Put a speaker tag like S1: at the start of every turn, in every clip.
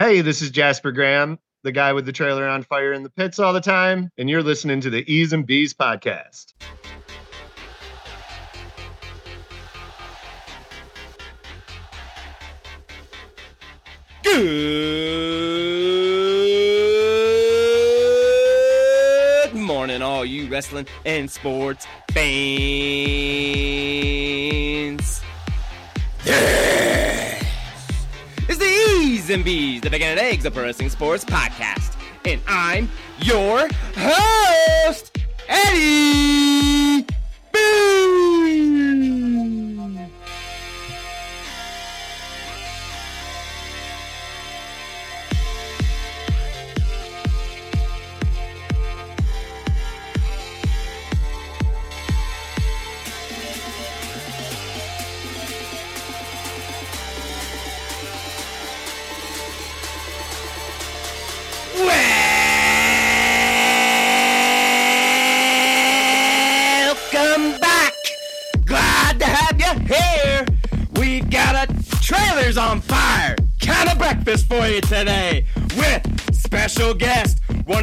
S1: Hey, this is Jasper Graham, the guy with the trailer on fire in the pits all the time, and you're listening to the E's and B's podcast.
S2: Good morning, all you wrestling and sports fans. Yes! It's the E's and B's, the Bacon and Eggs of Pro Wrestling Sports podcast. And I'm your host, Eddie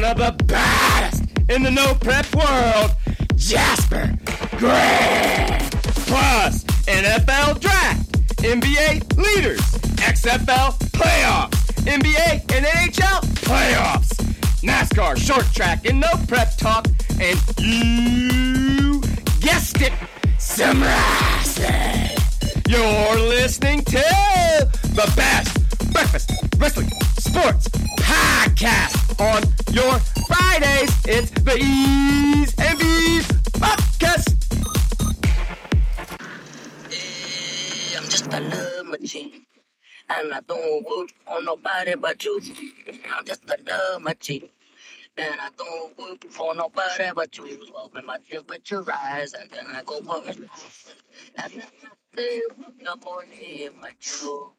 S2: of the baddest in the no prep world, Jasper Graham. Plus NFL draft, NBA leaders, XFL playoffs, NBA and NHL playoffs. NASCAR, short track, and no prep talk, and you guessed it, some wrestling. You're listening to It's the E's and B's podcast.
S3: Eh, I'm just a love machine. And I don't work on nobody but you. I'm just a love machine. And I don't work for nobody but you. So when my temperature rise, and then I go work. And then I say, no more in my shoe.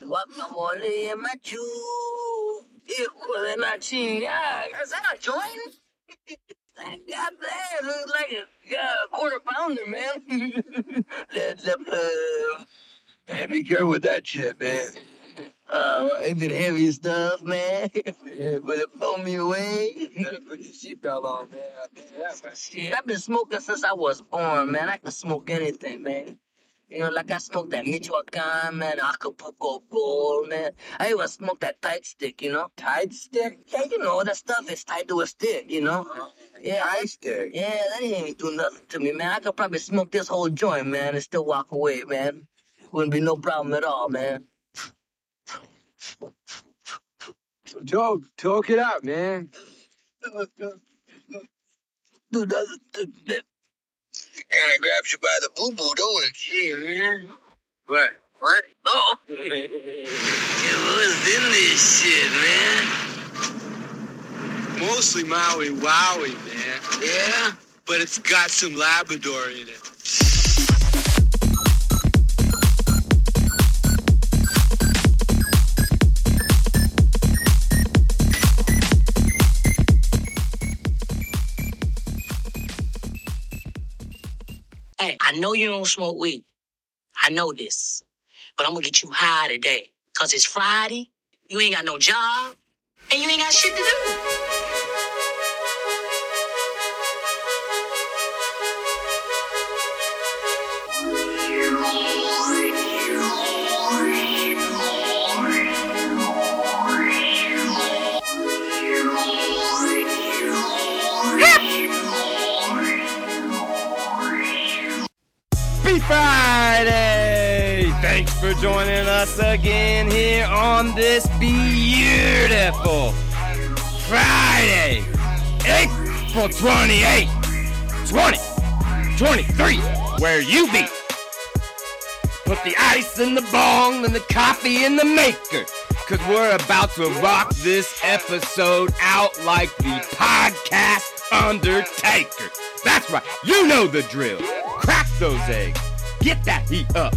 S3: What no more in my shoe. Equal in my chin. Yeah, is that a joint? God damn, looks like a quarter pounder, man. Led Zeppelin.
S4: Man, be careful with that shit, man.
S3: Uh, ain't it heavy stuff, man? But it blow me away.
S4: better put your seatbelt on, man.
S3: I've been smoking since I was born, man. I can smoke anything, man. You know, like I smoked that Michoacan, man, Acapulco Gold, man. I even smoked that tight stick, you know? Tight stick? Yeah, you know, that stuff is tied to a stick, you know? Yeah, I,
S4: stick.
S3: yeah, that ain't even do nothing to me, man. I could probably smoke this whole joint, man, and still walk away, man. Wouldn't be no problem at all, man.
S4: So talk, talk it out, man.
S3: That, that,
S4: And it grabs you by the boo boo, don't it?
S3: shit, man.
S4: What?
S3: What? Oh. it was in this shit, man.
S4: Mostly Maui Wowie, man.
S3: Yeah?
S4: But it's got some Labrador in it.
S3: Hey, I know you don't smoke weed. I know this. But I'm gonna get you high today. Cause it's Friday, you ain't got no job, and you ain't got shit to do.
S2: Joining us again here on this beautiful Friday, April 28, 2023, where you be. Put the ice in the bong and the coffee in the maker. Cause we're about to rock this episode out like the podcast Undertaker. That's right, you know the drill. Crack those eggs, get that heat up.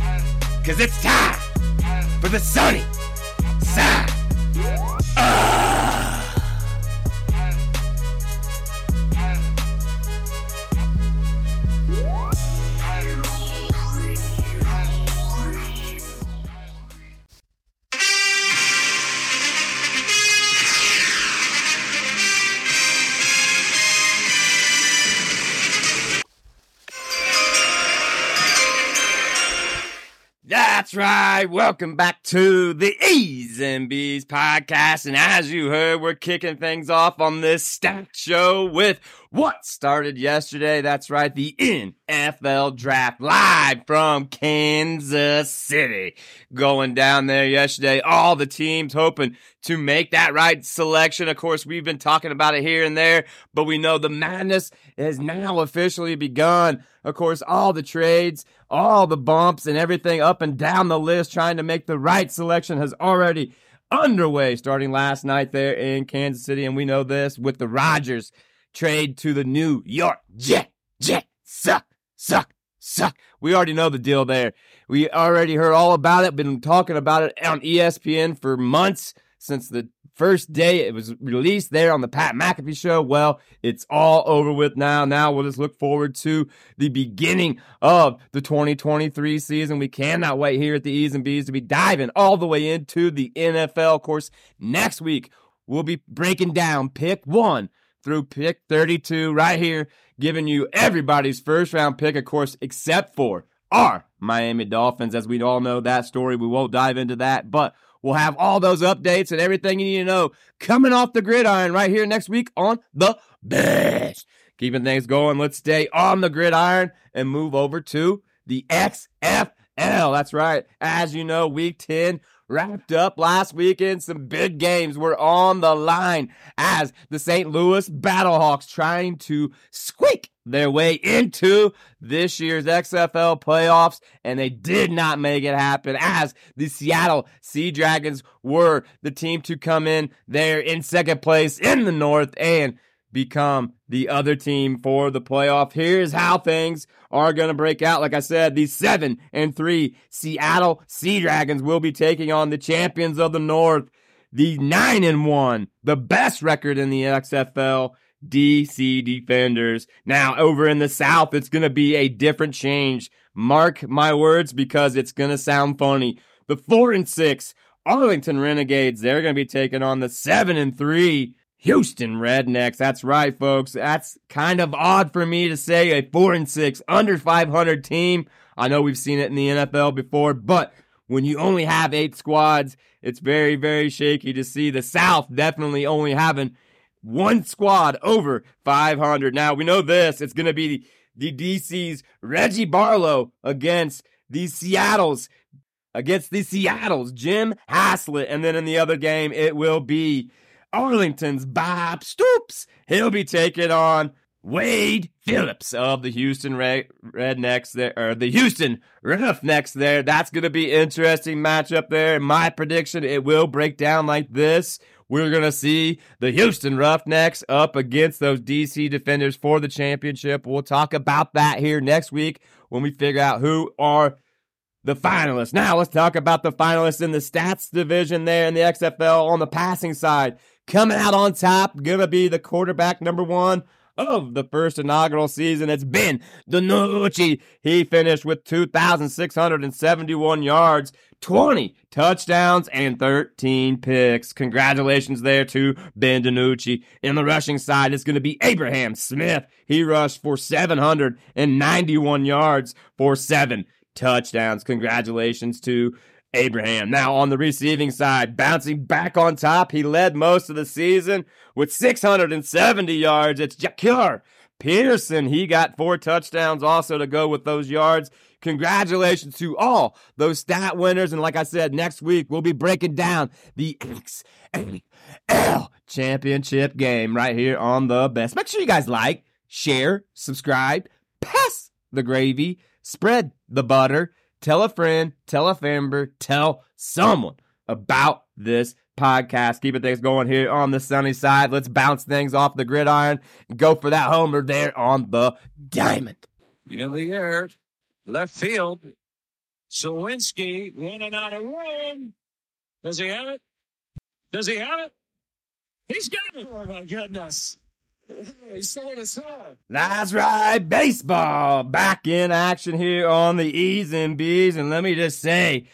S2: Cause it's time for the right. Welcome back to the E's and B's podcast. And as you heard, we're kicking things off on this stat show with what started yesterday. That's right. The NFL draft live from Kansas City. Going down there yesterday. All the teams hoping to make that right selection. Of course, we've been talking about it here and there, but we know the madness has now officially begun. Of course, all the trades, all the bumps and everything up and down the list trying to make the right selection has already underway starting last night there in Kansas City. And we know this with the Rodgers trade to the New York Jet. Jet. Suck. Suck. We already know the deal there. We already heard all about it, been talking about it on ESPN for months since the first day it was released there on the Pat McAfee show. Well, it's all over with now. Now we'll just look forward to the beginning of the 2023 season. We cannot wait here at the E's and B's to be diving all the way into the NFL. Of course, next week we'll be breaking down pick one through pick 32 right here, giving you everybody's first round pick, of course, except for our Miami Dolphins. As we all know that story, we won't dive into that, but We'll have all those updates and everything you need to know coming off the gridiron right here next week on the best. Keeping things going, let's stay on the gridiron and move over to the XFL. That's right. As you know, week 10 wrapped up last weekend. Some big games were on the line as the St. Louis Battlehawks trying to squeak their way into this year's XFL playoffs, and they did not make it happen as the Seattle Sea Dragons were the team to come in there in second place in the North and become the other team for the playoff. Here's how things are going to break out. Like I said, the seven and three Seattle Sea Dragons will be taking on the champions of the North, the nine and one, the best record in the XFL DC Defenders. Now, over in the South, it's going to be a different change. Mark my words because it's going to sound funny. The 4 and 6 Arlington Renegades, they're going to be taking on the 7 and 3 Houston Rednecks. That's right, folks. That's kind of odd for me to say a 4 and 6 under 500 team. I know we've seen it in the NFL before, but when you only have 8 squads, it's very very shaky to see the South definitely only having one squad over 500. Now we know this. It's going to be the, the DC's Reggie Barlow against the Seattle's against the Seattle's Jim Haslett. And then in the other game, it will be Arlington's Bob Stoops. He'll be taking on Wade Phillips of the Houston Red- Rednecks there, or the Houston Roughnecks there. That's going to be interesting matchup there. My prediction, it will break down like this. We're going to see the Houston Roughnecks up against those DC defenders for the championship. We'll talk about that here next week when we figure out who are the finalists. Now, let's talk about the finalists in the stats division there in the XFL on the passing side. Coming out on top, to be the quarterback number one of the first inaugural season. It's Ben DiNucci. He finished with 2,671 yards, 20 touchdowns, and 13 picks. Congratulations there to Ben DiNucci. In the rushing side, it's going to be Abraham Smith. He rushed for 791 yards for seven touchdowns. Congratulations to Abraham. Now on the receiving side, bouncing back on top, he led most of the season with 670 yards. It's Jahcour Pearson. He got four touchdowns also to go with those yards. Congratulations to all those stat winners. And like I said, next week we'll be breaking down the XFL championship game right here on the best. Make sure you guys like, share, subscribe, pass the gravy, spread the butter tell a friend, tell a member, tell someone about this podcast. Keeping things going here on the sunny side. Let's bounce things off the gridiron and go for that homer there on the diamond.
S5: In the air, left field. Sawinski running out of room. Does he have it? Does he have it? He's got it. Oh my goodness.
S2: That's right, baseball back in action here on the E's and B's. And let me just say,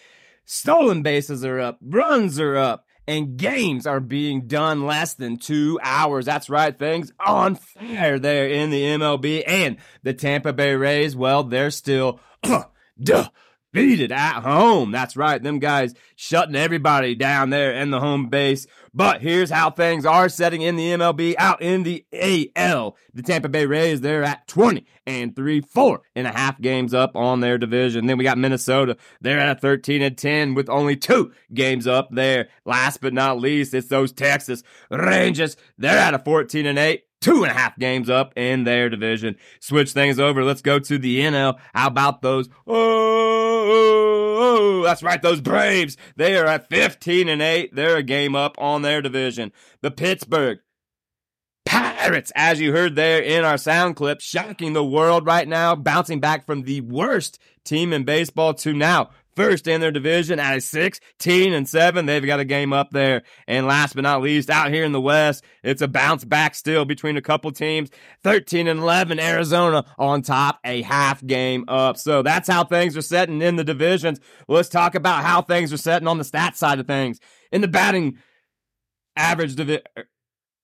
S2: stolen bases are up, runs are up, and games are being done less than two hours. That's right, things on fire there in the MLB. And the Tampa Bay Rays, well, they're still, duh, undefeated at home. That's right. Them guys shutting everybody down there in the home base. But here's how things are setting in the MLB out in the AL. The Tampa Bay Rays, they're at 20 and 3, four and a half games up on their division. Then we got Minnesota. They're at 13 and 10 with only two games up there. Last but not least, it's those Texas Rangers. They're at a 14 and 8 two and a half games up in their division. Switch things over. Let's go to the NL. How about those? Oh, that's right. Those Braves. They are at 15 and 8. They're a game up on their division. The Pittsburgh Pirates, as you heard there in our sound clip, shocking the world right now, bouncing back from the worst team in baseball to now first in their division at a 16 and 7. They've got a game up there. And last but not least, out here in the West, it's a bounce back still between a couple teams. 13 and 11, Arizona on top, a half game up. So that's how things are setting in the divisions. Let's talk about how things are setting on the stat side of things. In the batting average divi- er,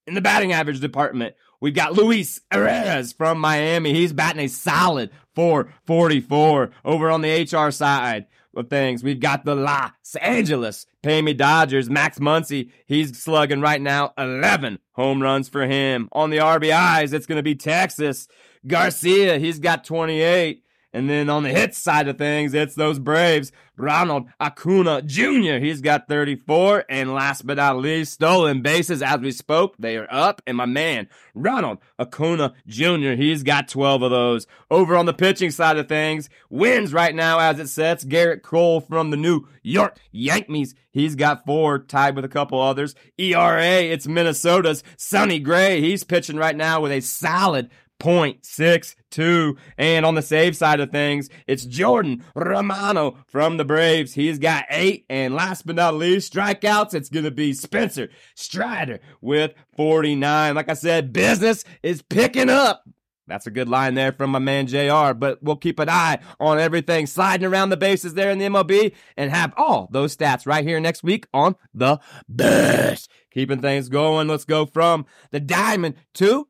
S2: in the batting average department, we've got Luis Arraez from Miami. He's batting a solid 444 over on the HR side of things. We've got the Los Angeles Pay Me Dodgers. Max Muncy, he's slugging right now 11 home runs for him. On the RBIs, it's going to be Texas. Garcia, he's got 28. And then on the hit side of things, it's those Braves. Ronald Acuna Jr., he's got 34. And last but not least, stolen bases. As we spoke, they are up. And my man, Ronald Acuna Jr., he's got 12 of those. Over on the pitching side of things, wins right now as it sets. Gerrit Cole from the New York Yankees, he's got four, tied with a couple others. ERA, it's Minnesota's Sonny Gray. He's pitching right now with a solid 0.62. And on the save side of things, it's Jordan Romano from the Braves. He's got eight. And last but not least, strikeouts, it's going to be Spencer Strider with 49. Like I said, business is picking up. That's a good line there from my man JR, but we'll keep an eye on everything sliding around the bases there in the MLB and have all those stats right here next week on the best. Keeping things going. Let's go from the diamond to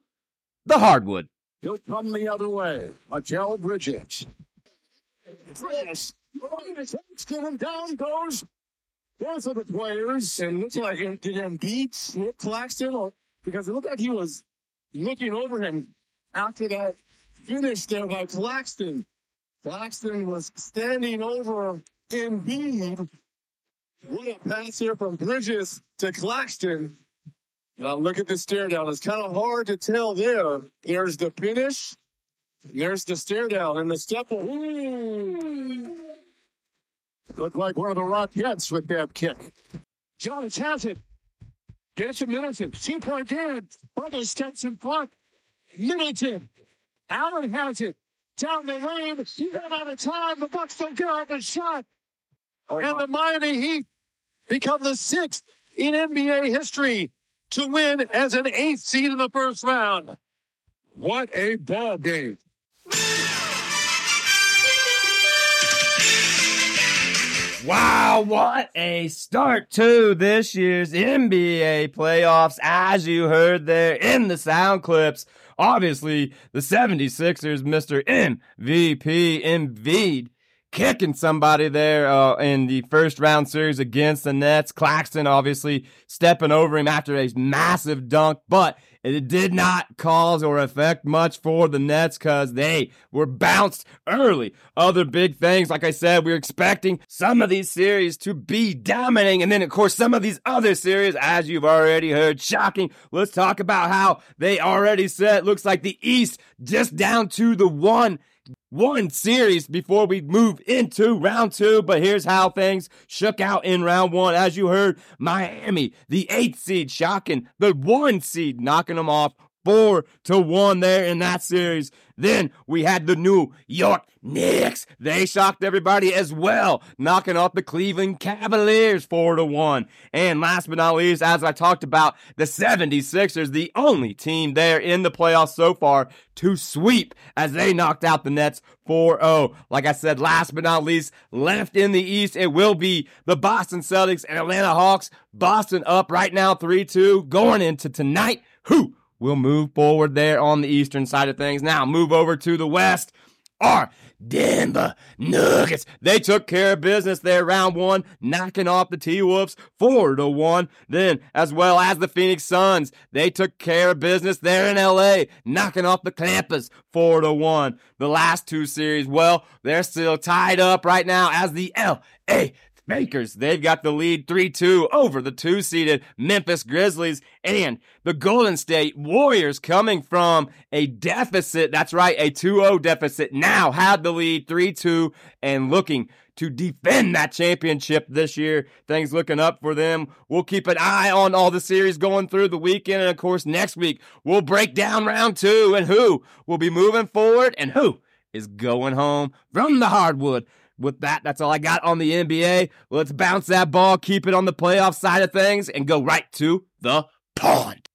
S2: the hardwood.
S5: He'll come the other way. Mikal Bridges. Chris, him down goes both of the players. And looks like it did Embiid Claxton? Or, because it looked like he was looking over him after that finish there by Claxton. Claxton was standing over Embiid. What a pass here from Bridges to Claxton. Now look at the stare down. It's kind of hard to tell there. There's the finish. There's the stare down and the step. Hmm. Ooh. Looked like one of the Rockettes with that kick. Jones has it. Gets to Middleton. Two-point down. Brother steps in front. Middleton. Allen has it. Down the lane. He ran out of time. The Bucks don't get out the shot. Oh, and the Miami Heat become the sixth in NBA history to win as an eighth seed in the first round. What a ball game.
S2: Wow, what a start to this year's NBA playoffs. As you heard there in the sound clips, obviously the 76ers, Mr. MVP Embiid, kicking somebody there uh, in the first round series against the Nets. Claxton obviously stepping over him after a massive dunk, but it did not cause or affect much for the Nets because they were bounced early. Other big things, like I said, we are expecting some of these series to be dominating. And then, of course, some of these other series, as you've already heard, shocking. Let's talk about how they already said looks like the East just down to the one one series before we move into round two. But here's how things shook out in round one. As you heard, Miami, the eighth seed, shocking the one seed, knocking them off four to one there in that series. Then we had the New York Knicks. They shocked everybody as well, knocking off the Cleveland Cavaliers four to one. And last but not least, as I talked about, the 76ers, the only team there in the playoffs so far to sweep as they knocked out the Nets 4-0. Like I said, last but not least, left in the East, it will be the Boston Celtics and Atlanta Hawks. Boston up right now 3-2 going into tonight. Who We'll move forward there on the eastern side of things. Now move over to the west. Our Denver Nuggets. They took care of business there round one, knocking off the T Wolves four to one. Then, as well as the Phoenix Suns, they took care of business there in LA, knocking off the Clippers four to one. The last two series, well, they're still tied up right now as the LA Lakers, they've got the lead 3 2 over the two seeded Memphis Grizzlies and the Golden State Warriors coming from a deficit. That's right, a 2 0 deficit. Now have the lead 3 2 and looking to defend that championship this year. Things looking up for them. We'll keep an eye on all the series going through the weekend. And of course, next week, we'll break down round two and who will be moving forward and who is going home from the hardwood with that, that's all I got on the NBA. Let's bounce that ball, keep it on the playoff side of things, and go right to the pond.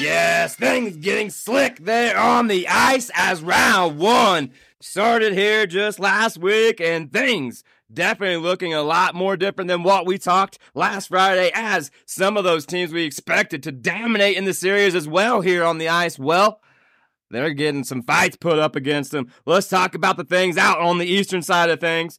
S2: Yes, things getting slick there on the ice as round one started here just last week, and things definitely looking a lot more different than what we talked last Friday, as some of those teams we expected to dominate in the series as well here on the ice. Well, they're getting some fights put up against them. Let's talk about the things out on the eastern side of things.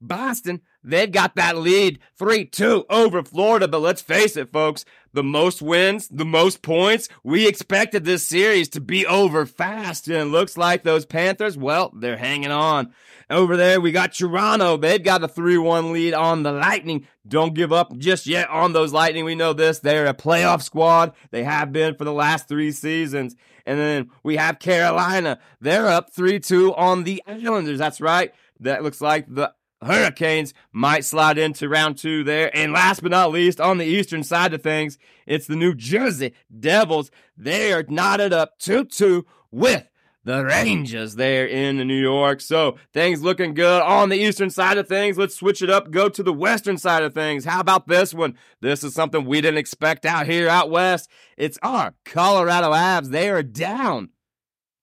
S2: Boston, they've got that lead 3 2 over Florida, but let's face it, folks, the most wins, the most points. We expected this series to be over fast, and it looks like those Panthers, well, they're hanging on. Over there, we got Toronto. They've got a 3 1 lead on the Lightning. Don't give up just yet on those Lightning. We know this. They're a playoff squad. They have been for the last three seasons. And then we have Carolina. They're up 3 2 on the Islanders. That's right. That looks like the Hurricanes might slide into round two there. And last but not least, on the eastern side of things, it's the New Jersey Devils. They are knotted up 2 2 with the Rangers there in New York. So things looking good on the eastern side of things. Let's switch it up, go to the western side of things. How about this one? This is something we didn't expect out here out west. It's our Colorado Avs. They are down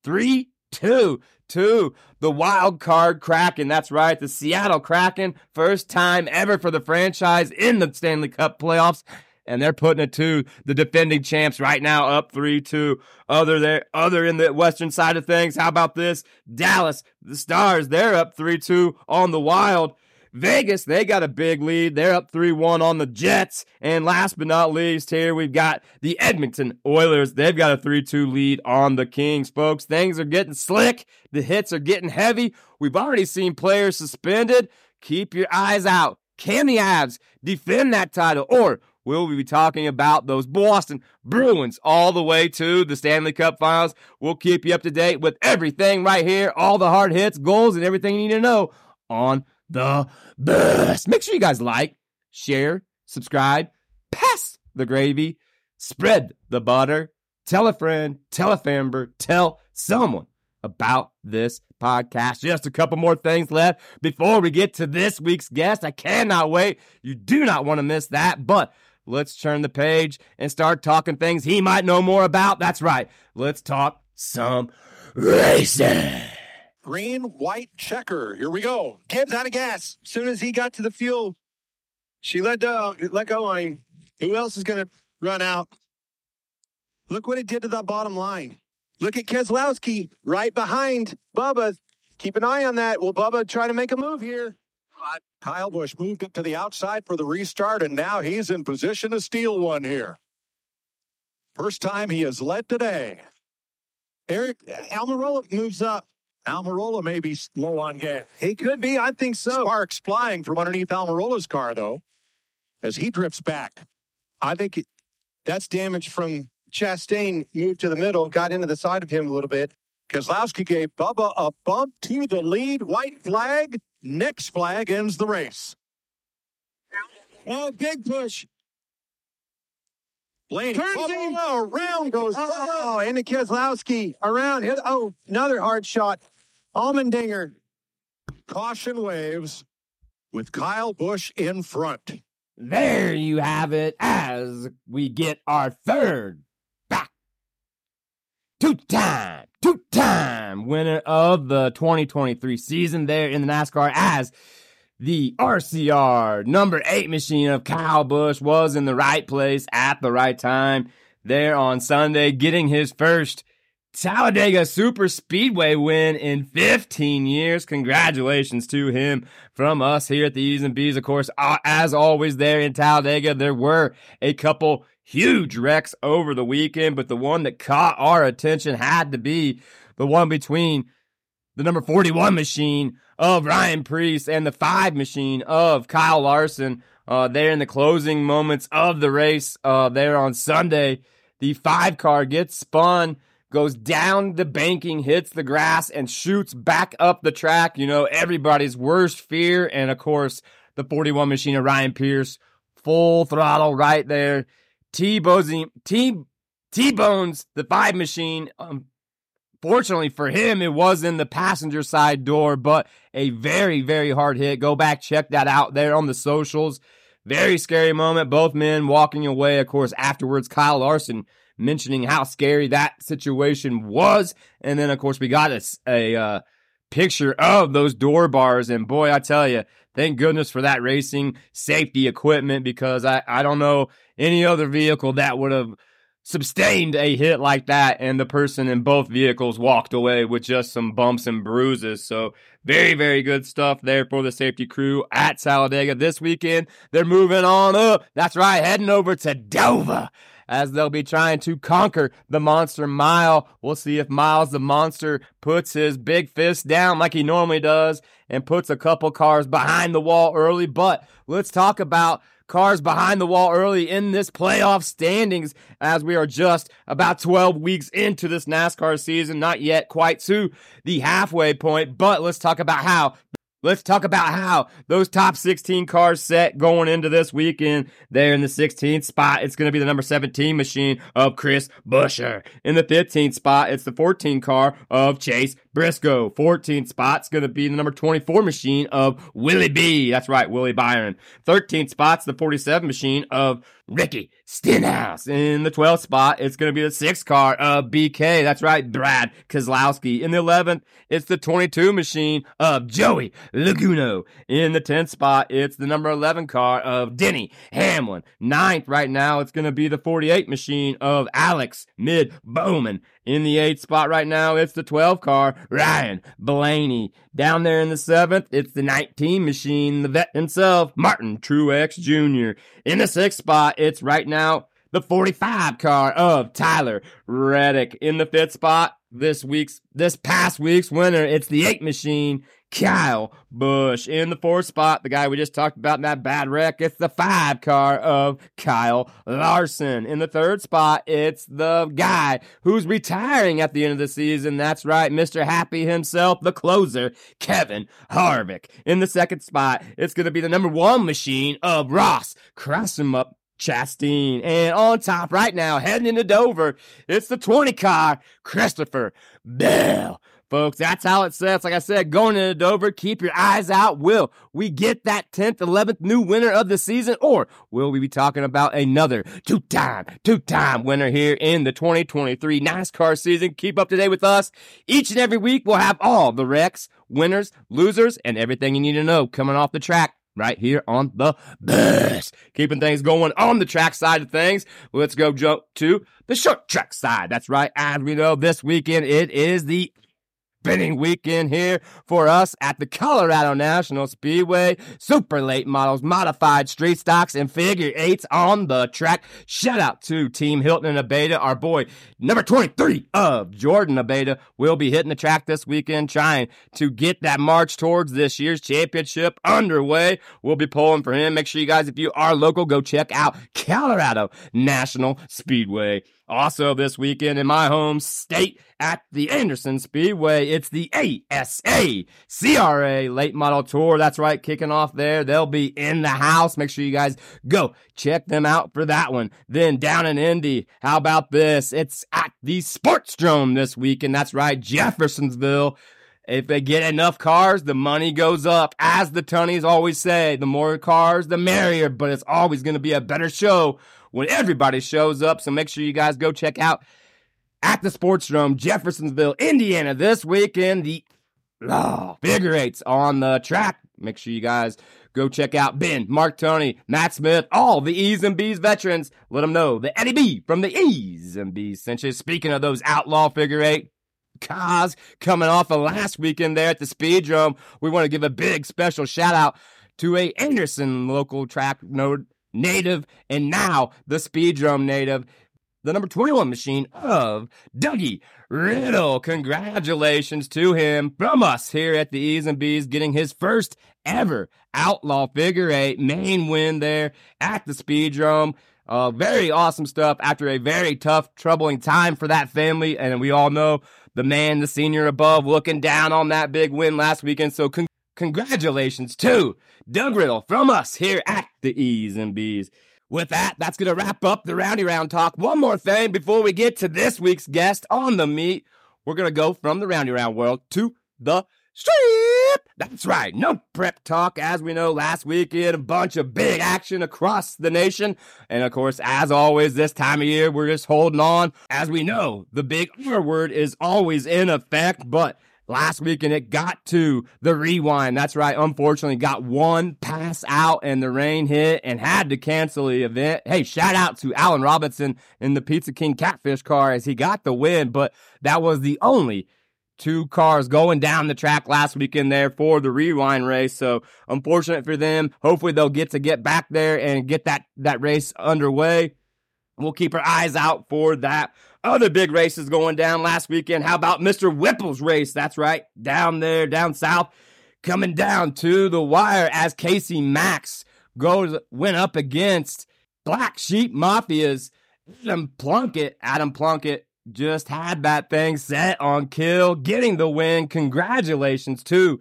S2: 3 2 to the wild card Kraken. That's right, the Seattle Kraken. First time ever for the franchise in the Stanley Cup playoffs and they're putting it to the defending champs right now, up three two. Other there, other in the western side of things. How about this? Dallas, the Stars, they're up three two on the Wild. Vegas, they got a big lead. They're up 3 1 on the Jets. And last but not least, here we've got the Edmonton Oilers. They've got a 3 2 lead on the Kings, folks. Things are getting slick. The hits are getting heavy. We've already seen players suspended. Keep your eyes out. Can the Avs defend that title? Or will we'll be talking about those Boston Bruins all the way to the Stanley Cup Finals. We'll keep you up to date with everything right here, all the hard hits, goals, and everything you need to know on the best. Make sure you guys like, share, subscribe, pass the gravy, spread the butter, tell a friend, tell a family, tell someone about this podcast. Just a couple more things left before we get to this week's guest. I cannot wait. You do not want to miss that, but let's turn the page and start talking things he might know more about. That's right. Let's talk some racing.
S6: Green, white checker. Here we go. Gibbs out of gas. As soon as he got to the fuel, she let go. Let go line. Who else is going to run out? Look what it did to the bottom line. Look at Keselowski right behind Bubba. Keep an eye on that. Will Bubba try to make a move here? Kyle Busch moved up to the outside for the restart, and now he's in position to steal one here. First time he has led today. Eric Almirola moves up. Almirola may be low on gas. He could be. I think so. Sparks flying from underneath Almirola's car, though, as he drifts back. I think it, that's damage from Chastain moved to the middle, got into the side of him a little bit. Keselowski gave Bubba a bump to the lead. White flag. Next flag ends the race. Oh, big push. Blaney.
S7: Turns oh,
S6: Bubba
S7: him.
S6: Oh, oh, around goes. Oh, into Keselowski. Around. Hit. Oh, another hard shot. Allmendinger. Caution waves with Kyle Busch in front.
S2: There you have it as we get our third back. Two time, two time winner of the 2023 season there in the NASCAR as the RCR number eight machine of Kyle Busch was in the right place at the right time. there on Sunday, getting his first Talladega Super Speedway win in 15 years. Congratulations to him from us here at the E's and B's. Of course, uh, as always, there in Talladega, there were a couple huge wrecks over the weekend, but the one that caught our attention had to be the one between the number 41 machine of Ryan Preece and the five machine of Kyle Larson. Uh, there in the closing moments of the race, uh, there on Sunday, the five car gets spun goes down the banking, hits the grass, and shoots back up the track. You know, everybody's worst fear. And of course, the 41 machine of Ryan Preece, full throttle right there. T Bones, the five machine. Um, fortunately for him, it was in the passenger side door, but a very, very hard hit. Go back, check that out there on the socials. Very scary moment. Both men walking away. Of course, afterwards, Kyle Larson mentioning how scary that situation was. And then, of course, we got a, a uh, picture of those door bars. And boy, I tell you, thank goodness for that racing safety equipment because I, I don't know any other vehicle that would have sustained a hit like that and the person in both vehicles walked away with just some bumps and bruises. So very, very good stuff there for the safety crew at Talladega this weekend. They're moving on up. That's right, heading over to Dover as they'll be trying to conquer the monster mile. We'll see if Miles the monster puts his big fist down like he normally does and puts a couple cars behind the wall early. But let's talk about cars behind the wall early in this playoff standings as we are just about 12 weeks into this NASCAR season, not yet quite to the halfway point. But let's talk about how Let's talk about how those top 16 cars set going into this weekend. There in the 16th spot, it's going to be the number 17 machine of Chris Buescher. In the 15th spot, it's the 14 car of Chase Briscoe. 14th spot's going to be the number 24 machine of Willie B. That's right, Willie Byron. 13th spot's the 47 machine of Ricky Stenhouse. In the 12th spot, it's going to be the sixth car of BK. That's right, Brad Keselowski. In the 11th, it's the 22 machine of Joey Logano. In the 10th spot, it's the number 11 car of Denny Hamlin. Ninth, right now, it's going to be the 48 machine of Alex Mid Bowman. In the eighth spot right now, it's the 12 car, Ryan Blaney. Down there in the seventh, it's the 19 machine, the vet himself, Martin Truex Jr. In the sixth spot, it's right now the 45 car of Tyler Reddick. In the fifth spot, this week's, this past week's winner, it's the eight machine, Kyle Busch. In the fourth spot, the guy we just talked about in that bad wreck, it's the five car of Kyle Larson. In the third spot, it's the guy who's retiring at the end of the season. That's right, Mr. Happy himself, the closer, Kevin Harvick. In the second spot, it's going to be the number one machine of Ross Crossemup Chastain. And on top right now, heading into Dover, it's the 20 car, Christopher Bell. Folks, that's how it sets. Like I said, going into Dover, keep your eyes out. Will we get that 10th, 11th new winner of the season? Or will we be talking about another two time, two time winner here in the 2023 NASCAR season? Keep up to date with us. Each and every week, we'll have all the wrecks, winners, losers, and everything you need to know coming off the track right here on the bus. Keeping things going on the track side of things. Let's go jump to the short track side. That's right. As we know, this weekend it is the spinning weekend here for us at the Colorado National Speedway. Super late models, modified street stocks, and figure eights on the track. Shout out to Team Hilton and Abeta. Our boy, number 23 of Jordan Abeta, will be hitting the track this weekend trying to get that march towards this year's championship underway. We'll be pulling for him. Make sure you guys, if you are local, go check out Colorado National Speedway. Also, this weekend in my home state at the Anderson Speedway, it's the ASA CRA Late Model Tour. That's right, kicking off there. They'll be in the house. Make sure you guys go check them out for that one. Then down in Indy, how about this? It's at the Sports Sportsdrome this weekend. That's right, Jeffersonville. If they get enough cars, the money goes up. As the Tunnies always say, the more cars, the merrier, but it's always going to be a better show when everybody shows up. So make sure you guys go check out at the Sports Sportsdrome, Jeffersonville, Indiana this weekend. The oh, figure eights on the track. Make sure you guys go check out Ben, Mark Tony, Matt Smith, all the E's and B's veterans. Let them know that Eddie B from the E's and B's sent you. Speaking of those outlaw figure eight cars coming off of last weekend there at the Speed Speedrome, we want to give a big special shout out to a Anderson local track node native and now the Speedrome native the number 21 machine of Dougie Riddle. Congratulations to him from us here at the E's and B's, getting his first ever outlaw figure eight main win there at the Speedrome. Uh, very awesome stuff after a very tough, troubling time for that family. And we all know the man, the senior above, looking down on that big win last weekend. So con- congratulations to Doug Riddle from us here at the E's and B's. With that, that's going to wrap up the Roundy Round talk. One more thing before we get to this week's guest on the meet. We're going to go from the Roundy Round world to the strip. That's right. No prep talk. As we know, last weekend, a bunch of big action across the nation. And of course, as always, this time of year, we're just holding on. As we know, the big R word is always in effect, but last weekend it got to the rewind. That's right. Unfortunately, got one pass out and the rain hit and had to cancel the event. Hey, shout out to Alan Robinson in the Pizza King Catfish car as he got the win, but that was the only two cars going down the track last weekend there for the rewind race. So unfortunate for them. Hopefully they'll get to get back there and get that, that race underway. We'll keep our eyes out for that. Other big races going down last weekend. How about Mr. Whipple's race? That's right. Down there, down south, coming down to the wire as Casey Max goes, went up against Black Sheep Mafia's Adam Plunkett. Adam Plunkett just had that thing set on kill, getting the win. Congratulations to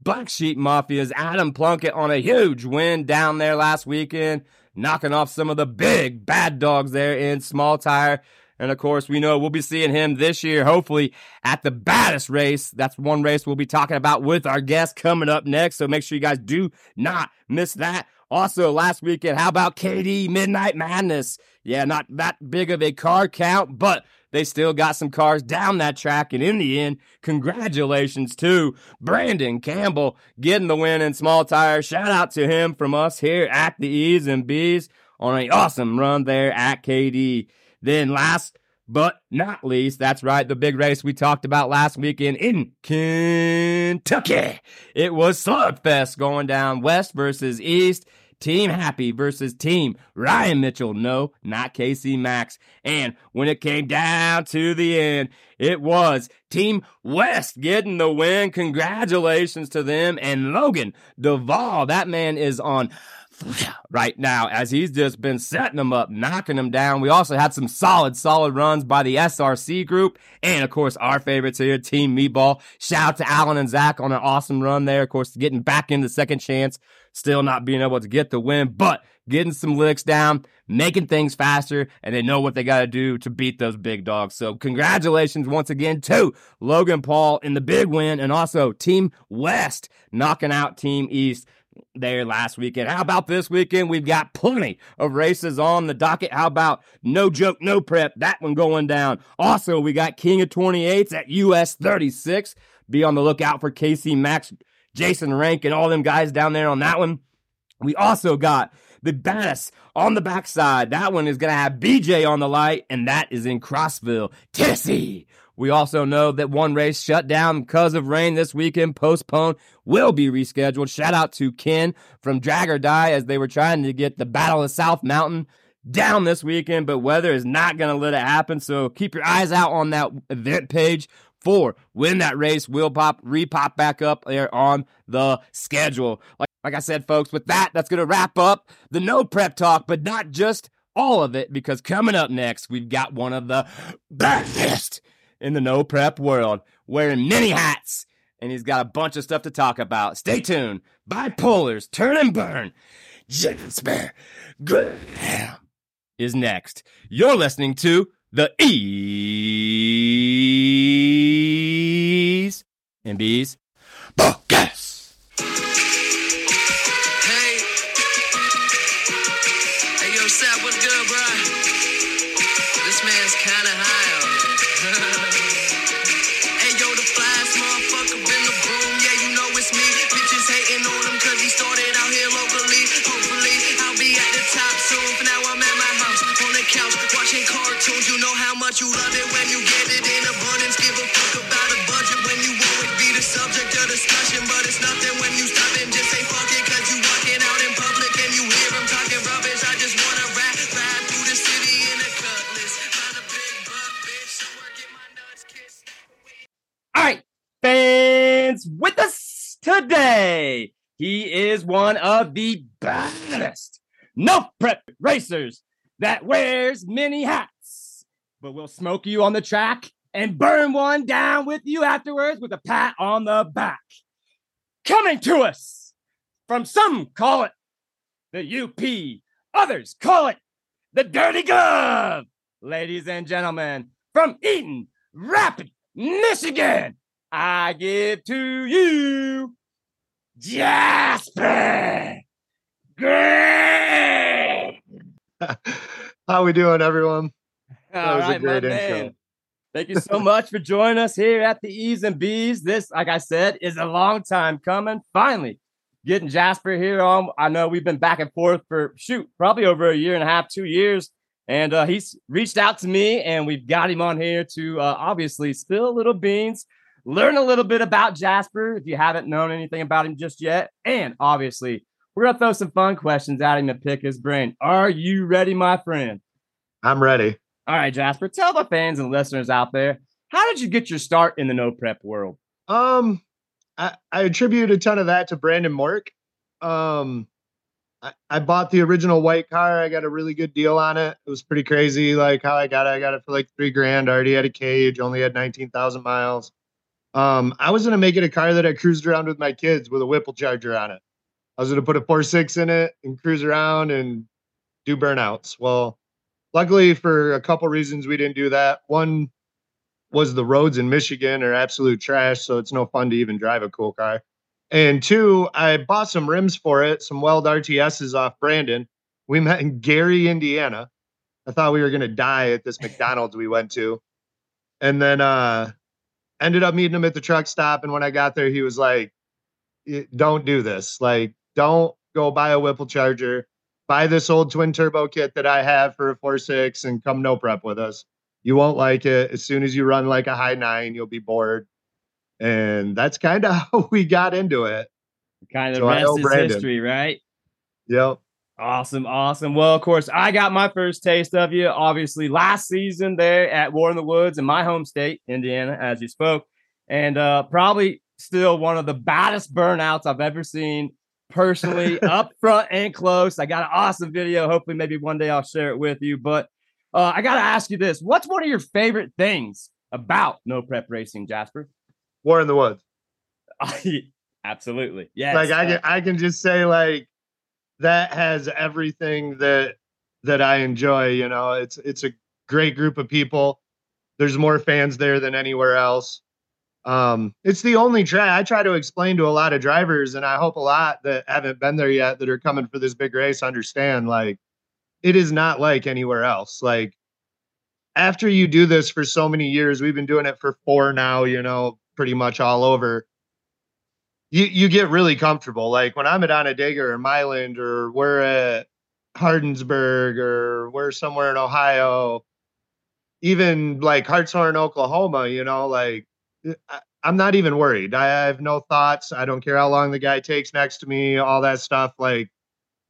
S2: Black Sheep Mafia's Adam Plunkett on a huge win down there last weekend, knocking off some of the big bad dogs there in small tire. And of course, we know we'll be seeing him this year, hopefully at the baddest race. That's one race we'll be talking about with our guest coming up next. So make sure you guys do not miss that. Also, last weekend, how about KD Midnight Madness? Yeah, not that big of a car count, but they still got some cars down that track. And in the end, congratulations to Brandon Campbell getting the win in small tire. Shout out to him from us here at the E's and B's on an awesome run there at KD. Then last but not least, that's right, the big race we talked about last weekend in Kentucky. It was Slugfest going down west versus east. Team Happy versus Team Ryan Mitchell. No, not Casey Max. And when it came down to the end, it was Team West getting the win. Congratulations to them. And Logan Duvall, that man is on right now as he's just been setting them up, knocking them down. We also had some solid, solid runs by the SRC group. And of course, our favorites here, Team Meatball. Shout out to Alan and Zach on an awesome run there. Of course, getting back in the second chance, still not being able to get the win, but getting some licks down, making things faster, and they know what they got to do to beat those big dogs. So congratulations once again to Logan Paul in the big win and also Team West knocking out Team East there last weekend. How about this weekend? We've got plenty of races on the docket. How about no joke, no prep? That one going down. Also, we got King of 28s at US 36. Be on the lookout for Casey Max, Jason Rank, and all them guys down there on that one. We also got the baddest on the backside. That one is going to have BJ on the light, and that is in Crossville, Tennessee. We also know that one race shut down because of rain this weekend, postponed, will be rescheduled. Shout out to Ken from Drag or Die as they were trying to get the Battle of South Mountain down this weekend, but weather is not going to let it happen. So keep your eyes out on that event page for when that race will pop, repop back up there on the schedule. Like, like I said, folks, with that, that's going to wrap up the no prep talk, but not just all of it, because coming up next, we've got one of the best in the no prep world, wearing many hats, and he's got a bunch of stuff to talk about. Stay tuned. Bipolars, turn and burn. Jasper Graham is next. You're listening to the E's and B's podcast.
S7: Hey. Man's kinda high but you love it when you get it in abundance. Give a fuck about a budget when you always be the subject of discussion. But it's nothing when you stop and just say fuck it, cause you walking out in public and you hear talking rubbish. I just wanna rap, through the city in a cutlass. Find a big butt, bitch, somewhere get my nuts kissed.
S2: All right, fans, with us today, he is one of the baddest no prep racers that wears many hats, but we'll smoke you on the track and burn one down with you afterwards with a pat on the back. Coming to us from some call it the UP, others call it the Dirty Glove. Ladies and gentlemen, from Eaton, Rapid, Michigan, I give to you Jasper Graham.
S1: How we doing, everyone?
S2: All
S1: was a
S2: right, my
S1: great intro.
S2: man. Thank you so much for joining us here at the E's and B's. This, like I said, is a long time coming. Finally, getting Jasper here on. I know we've been back and forth for shoot, probably over a year and a half, two years. And uh, he's reached out to me, and we've got him on here to uh, obviously spill a little beans, learn a little bit about Jasper if you haven't known anything about him just yet. And obviously, we're to throw some fun questions at him to pick his brain. Are you ready, my friend?
S1: I'm ready.
S2: All right, Jasper, tell the fans and listeners out there, how did you get your start in the no prep world?
S1: Um, I, I attribute a ton of that to Brandon Mork. Um, I, I bought the original white car. I got a really good deal on it. It was pretty crazy, like how I got it. I got it for like three grand. I already had a cage, only had nineteen thousand miles. Um, I was gonna make it a car that I cruised around with my kids with a Whipple Charger on it. I was gonna put a four six in it and cruise around and do burnouts. Well, luckily for a couple reasons we didn't do that. One was the roads in Michigan are absolute trash, so it's no fun to even drive a cool car. And two, I bought some rims for it, some Weld RTSs off Brandon. We met in Gary, Indiana. I thought we were gonna die at this McDonald's we went to. And then uh ended up meeting him at the truck stop. And when I got there, he was like, Don't do this. Like, don't go buy a Whipple Charger. Buy this old twin turbo kit that I have for a 4.6 and come no prep with us. You won't like it. As soon as you run like a high nine, you'll be bored. And that's kind of how we got into it.
S2: Kind of
S1: So
S2: rest is
S1: Brandon.
S2: history, right?
S1: Yep.
S2: Awesome, awesome. Well, of course, I got my first taste of you, obviously, last season there at War in the Woods in my home state, Indiana, as you spoke. And uh, probably still one of the baddest burnouts I've ever seen personally, up front and close. I got an awesome video. Hopefully, maybe one day I'll share it with you. But uh, I got to ask you this What's one of your favorite things about no prep racing, Jasper?
S1: War in the Woods.
S2: Absolutely. Yes.
S1: like I can I can just say like that has everything that that I enjoy. You know, it's it's a great group of people. There's more fans there than anywhere else. Um, it's the only track I try to explain to a lot of drivers, and I hope a lot that haven't been there yet that are coming for this big race understand like it is not like anywhere else. Like after you do this for so many years, we've been doing it for four now, you know, pretty much all over you you get really comfortable. Like when I'm at Onondaga or Milan or we're at Hardensburg or we're somewhere in Ohio, even like Hartshorne, Oklahoma, you know, like Uh, I'm not even worried. I have no thoughts. I don't care how long the guy takes next to me, all that stuff. Like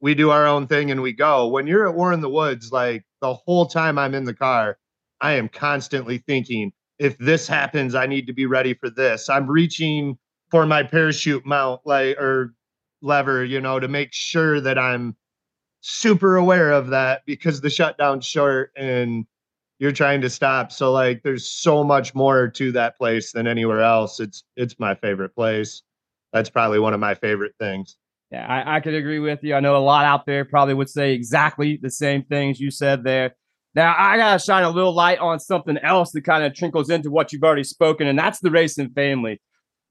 S1: we do our own thing and we go. When you're at War in the Woods, like the whole time I'm in the car, I am constantly thinking, if this happens, I need to be ready for this. I'm reaching for my parachute mount like or lever you know to make sure that i'm super aware of that because the shutdown's short and you're trying to stop so like there's so much more to that place than anywhere else it's it's my favorite place that's probably one of my favorite things
S2: Yeah, I, I could agree with you. I know a lot out there probably would say exactly the same things you said there. Now, I got to shine a little light on something else that kind of trickles into what you've already spoken, and that's the racing family.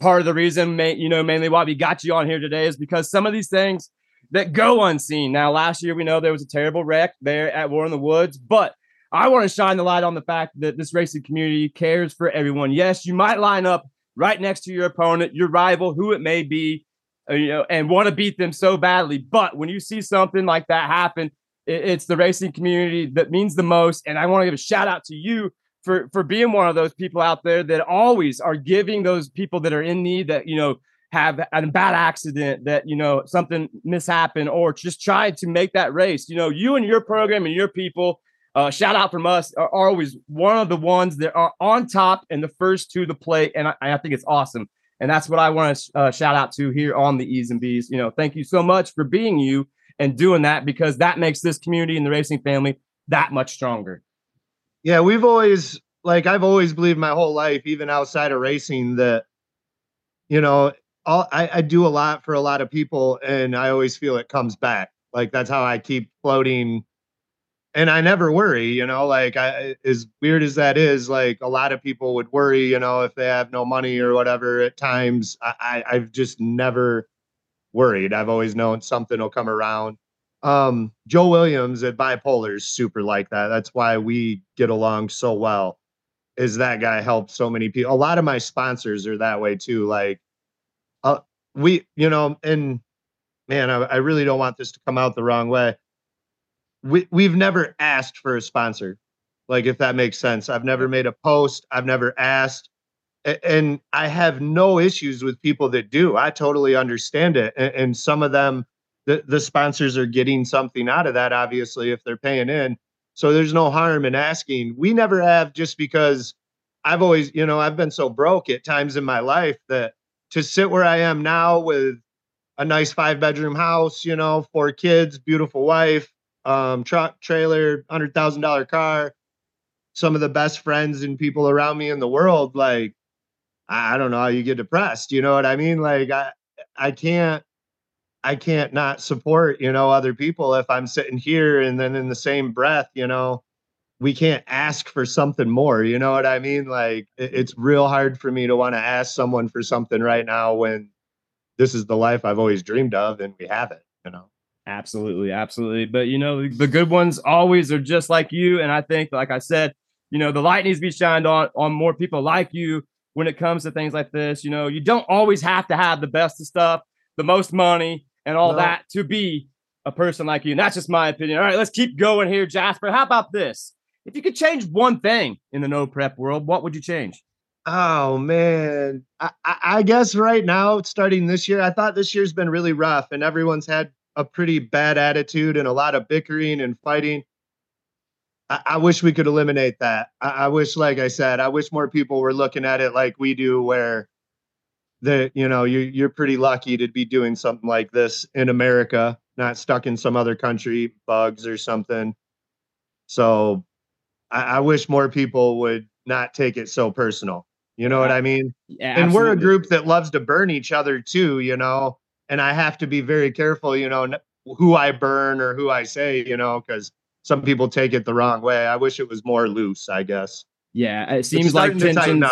S2: Part of the reason, you know, mainly why we got you on here today is because some of these things that go unseen. Now, last year we know there was a terrible wreck there at War in the Woods, but I want to shine the light on the fact that this racing community cares for everyone. Yes, you might line up right next to your opponent, your rival, who it may be, uh, you know, and want to beat them so badly. But when you see something like that happen, it's the racing community that means the most. And I want to give a shout out to you for for being one of those people out there that always are giving those people that are in need that you know have a bad accident that you know something mishappened or just trying to make that race you know you and your program and your people uh, shout out from us. Are, are always one of the ones that are on top and the first to the plate and i, I think it's awesome. And that's what i want to uh, shout out to here on the e's and b's. You know thank you so much for being you and doing that because that makes this community and the racing family that much stronger.
S1: Yeah, we've always like I've always believed my whole life, even outside of racing, that you know, all I, I do a lot for a lot of people, and I always feel it comes back. Like that's how I keep floating, and I never worry. You know, like I as weird as that is, like a lot of people would worry. You know, if they have no money or whatever. At times, I, I I've just never worried. I've always known something will come around um joe williams at bipolar is super like that that's why we get along so well is that guy helped so many people a lot of my sponsors are that way too like uh, we you know and man I, I really don't want this to come out the wrong way we we've never asked for a sponsor like if that makes sense. I've never made a post. I've never asked. And i have no issues with people that do. I totally understand it and, some of them the, the sponsors are getting something out of that obviously if they're paying in. So there's no harm in asking. We never have just because i've always you know i've been so broke at times in my life that to sit where i am now with a nice five bedroom house you know four kids beautiful wife um truck trailer hundred thousand dollar car some of the best friends and people around me in the world like i don't know how you get depressed you know what i mean like i i can't I can't not support, you know, other people if I'm sitting here and then in the same breath, you know, we can't ask for something more. You know what I mean? Like it- it's real hard for me to want to ask someone for something right now when this is the life I've always dreamed of and we have it, you know.
S2: Absolutely, absolutely. But you know, the good ones always are just like you. And I think, like I said, you know, the light needs to be shined on on more people like you when it comes to things like this. You know, you don't always have to have the best of stuff, the most money, and all
S1: No.
S2: that to be a person like you. And that's just my opinion. All right, let's keep going here, Jasper. How about this? If you could change one thing in the no prep world, what would you change?
S1: Oh man, I, I I guess right now, starting this year, I thought this year's been really rough, and everyone's had a pretty bad attitude and a lot of bickering and fighting. I, I wish we could eliminate that. I, I wish, like I said, I wish more people were looking at it like we do, where the you know you you're pretty lucky to be doing something like this in America, not stuck in some other country, bugs or something. So, I, I wish more people would not take it so personal. You know what I mean?
S2: Yeah,
S1: and we're a group that loves to burn each other too, you know. And I have to be very careful, you know, who I burn or who I say, you know, because some people take it the wrong way. I wish it was more loose. I guess
S2: Yeah, it seems like tensions.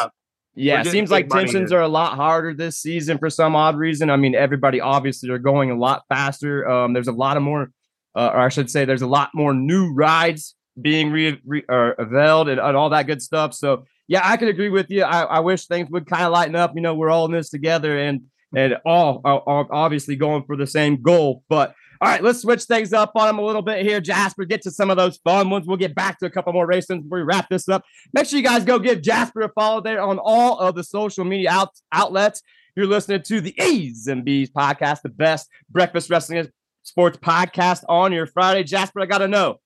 S2: Yeah, it seems like tensions
S1: here.
S2: are a lot harder this season for some odd reason. I mean, everybody obviously are going a lot faster. Um, there's a lot of more, uh, or I should say, there's a lot more new rides being re, re or availed and, and all that good stuff. So yeah, I can agree with you. I, I wish things would kind of lighten up. You know, we're all in this together and and all are, obviously going for the same goal. But all right, let's switch things up on them a little bit here, Jasper. Get to some of those fun ones. We'll get back to a couple more races before we wrap this up. Make sure you guys go give Jasper a follow there on all of the social media out, outlets. You're listening to the A's and B's podcast, the best breakfast wrestling sports podcast on your Friday. Jasper, I got to know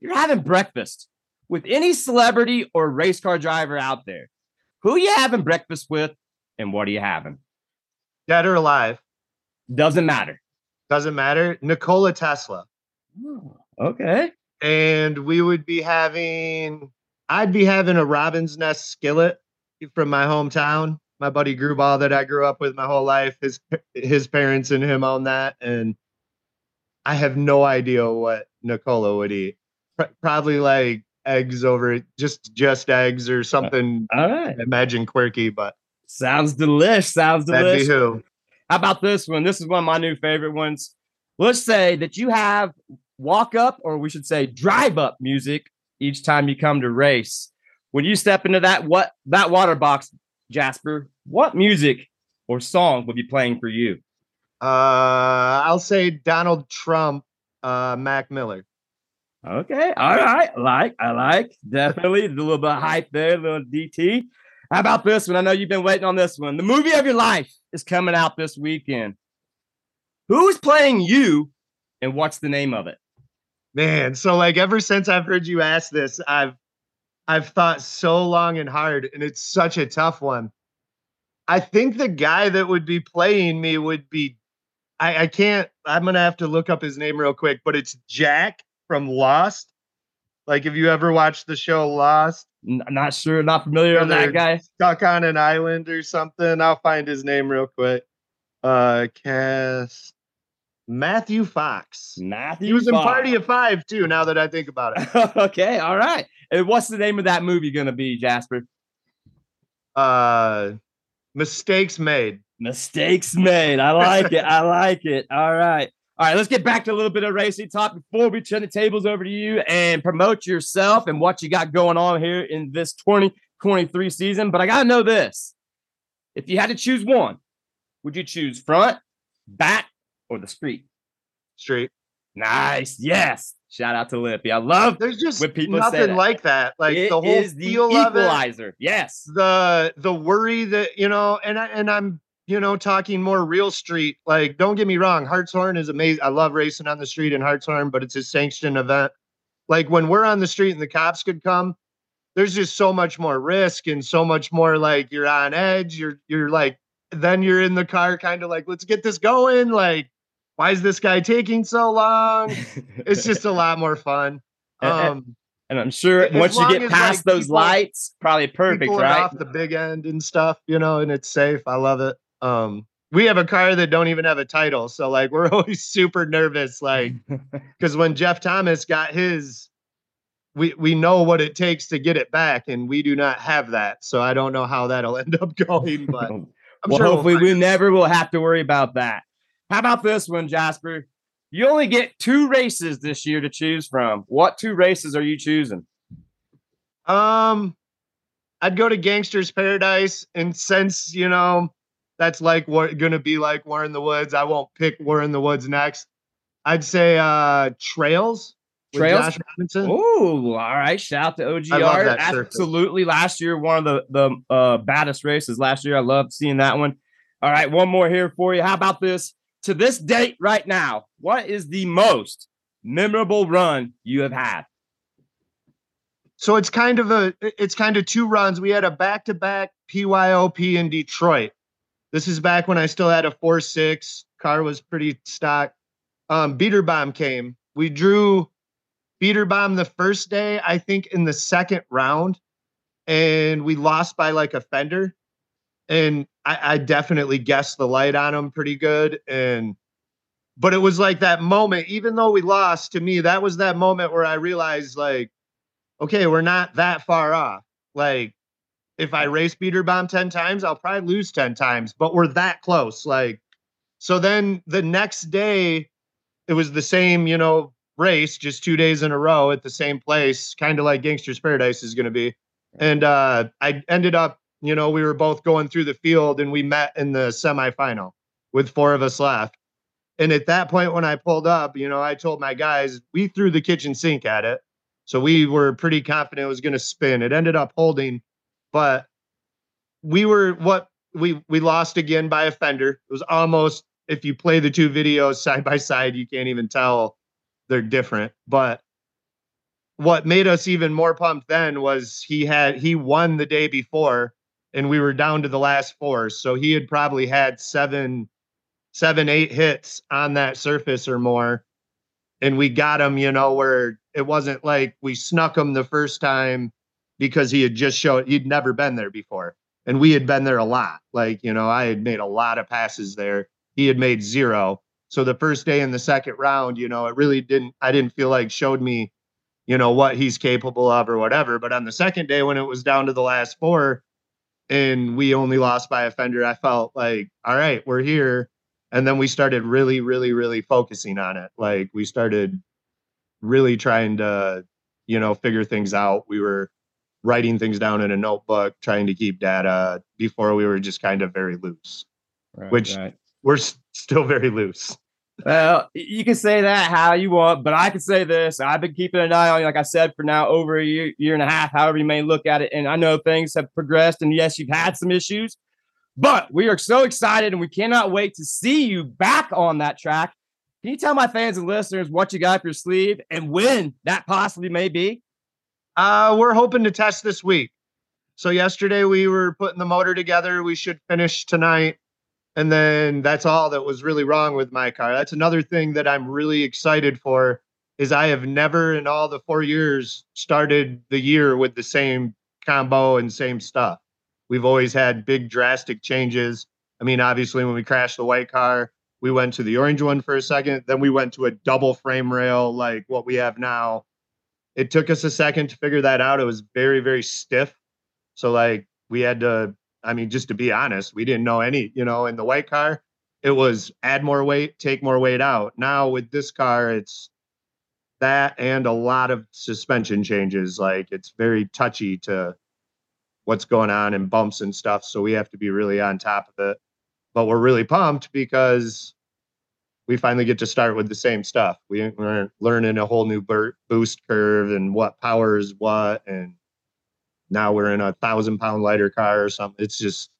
S2: you're having breakfast with any celebrity or race car driver out there. Who you having breakfast with and what are you having?
S1: Dead or alive,
S2: Doesn't matter.
S1: doesn't matter. Nikola Tesla, oh,
S2: Okay.
S1: and we would be having. I'd be having a Robin's Nest skillet from my hometown. My buddy Grubal that I grew up with my whole life. His his parents and him on that, and I have no idea what Nikola would eat. Pr- probably like eggs over just just eggs or uh, something.
S2: All right.
S1: Imagine quirky, but
S2: Sounds delish. Sounds
S1: that'd be
S2: delish.
S1: who.
S2: How about this one? This is one of my new favorite ones. Let's say that you have walk up, or we should say drive up music each time you come to race. When you step into that what that water box, Jasper, what music or song will be playing for you?
S1: Uh, I'll say Donald Trump, uh, Mac Miller.
S2: Okay. All right. I like, I like. Definitely. a little bit of hype there, a little DT. How about this one? I know you've been waiting on this one. The movie of your life is coming out this weekend. Who's playing you and what's the name of it?
S1: Man, so like ever since I've heard you ask this, I've I've thought so long and hard, and it's such a tough one. I think the guy that would be playing me would be I, I can't I'm gonna have to look up his name real quick, but it's Jack from Lost. Like, if you ever watched the show Lost?
S2: N- not sure, not familiar with that guy.
S1: Stuck on an island or something. I'll find his name real quick. Uh cast Matthew Fox.
S2: Matthew.
S1: He was in Party of Five too, now that I think about it.
S2: okay, all right. And what's the name of that movie gonna be, Jasper?
S1: Uh mistakes made.
S2: Mistakes made. I like it. I like it. All right. All right, let's get back to a little bit of racing talk before we turn the tables over to you and promote yourself and what you got going on here in this 2023 season. But I got to know this. If you had to choose one, would you choose front, back, or the street?
S1: Street.
S2: Nice. Yes. Shout out to Lippy. I love
S1: There's just
S2: when people
S1: nothing like that. Like
S2: It
S1: the whole
S2: is the
S1: feel of it.
S2: equalizer. Yes.
S1: the the worry that you know and I, and I'm you know talking more real street like don't get me wrong Hartshorne is amazing I love racing on the street in Hartshorne but it's a sanctioned event like when we're on the street and the cops could come there's just so much more risk and so much more like you're on edge you're you're like then you're in the car kind of like let's get this going like why is this guy taking so long it's just a lot more fun um
S2: And I'm sure once you get past
S1: like,
S2: those
S1: people-
S2: lights, probably perfect, right?
S1: off the big end and stuff, you know, and it's safe. I love it. Um, we have a car that don't even have a title, so like we're always super nervous, like because when Jeff Thomas got his, we we know what it takes to get it back, and we do not have that. So I don't know how that'll end up going, but I'm
S2: well,
S1: sure we'll
S2: hopefully we never will have to worry about that. How about this one, Jasper? You only get two races this year to choose from. What two races are you choosing?
S1: Um, I'd go to Gangster's Paradise, and since you know that's like what gonna be like War in the Woods, I won't pick War in the Woods next. I'd say uh Trails.
S2: Trails? Oh, all right. Shout out to OGR.
S1: surface.
S2: Absolutely. Last year, one of the the uh, baddest races last year. I loved seeing that one. All right, one more here for you. How about this? To this date, right now, what is the most memorable run you have had?
S1: So it's kind of a it's kind of two runs. We had a back to back PYOP in Detroit. This is back when I still had a four six. Car was pretty stock. Um, beater bomb came. We drew beater bomb the first day, I think in the second round, and we lost by like a fender. And I, I definitely guessed the light on him pretty good. And but it was like that moment, even though we lost, to me, that was that moment where I realized like okay, we're not that far off. Like, if I race beater bomb 10 times, I'll probably lose 10 times, but we're that close. Like, so then the next day, it was the same, you know, race, just two days in a row at the same place, kind of like Gangster's Paradise is going to be. And uh, I ended up, you know, we were both going through the field and we met in the semifinal with four of us left. And at that point, when I pulled up, you know, I told my guys, we threw the kitchen sink at it. So we were pretty confident it was going to spin. It ended up holding, but we were what we we lost again by a fender. It was almost if you play the two videos side by side, you can't even tell they're different. But what made us even more pumped then was he had he won the day before and we were down to the last four. So he had probably had seven, seven, eight hits on that surface or more. And we got him, you know, where it wasn't like we snuck him the first time because he had just showed he'd never been there before. And we had been there a lot. Like, you know, I had made a lot of passes there. He had made zero. So the first day in the second round, you know, it really didn't, I didn't feel like showed me, you know, what he's capable of or whatever. But on the second day, when it was down to the last four and we only lost by a fender, I felt like, all right, we're here. And then we started really, really, really focusing on it. Like we started really trying to, you know, figure things out. We were writing things down in a notebook, trying to keep data before we were just kind of very loose.
S2: Right,
S1: Which-
S2: right.
S1: We're s- still very loose.
S2: Well, you can say that how you want, but I can say this. I've been keeping an eye on you, like I said, for now over a year, year and a half, however you may look at it. And I know things have progressed, and yes, you've had some issues, but we are so excited and we cannot wait to see you back on that track. Can you tell my fans and listeners what you got up your sleeve and when that possibly may be?
S1: Uh, we're hoping to test this week. So yesterday we were putting the motor together. We should finish tonight. And then that's all that was really wrong with my car. That's another thing that I'm really excited for is I have never in all the 4 years started the year with the same combo and same stuff. We've always had big drastic changes. I mean, obviously when we crashed the white car, we went to the orange one for a second, then we went to a double frame rail like what we have now. It took us a second to figure that out. It was very very stiff. So like we had to I mean, just to be honest, we didn't know any, you know, in the white car, it was add more weight, take more weight out. Now with this car, it's that and a lot of suspension changes. Like it's very touchy to what's going on and bumps and stuff. So we have to be really on top of it. But we're really pumped because we finally get to start with the same stuff. We, we're learning a whole new boost curve and what powers what and now we're in a thousand pound lighter car or something. It's just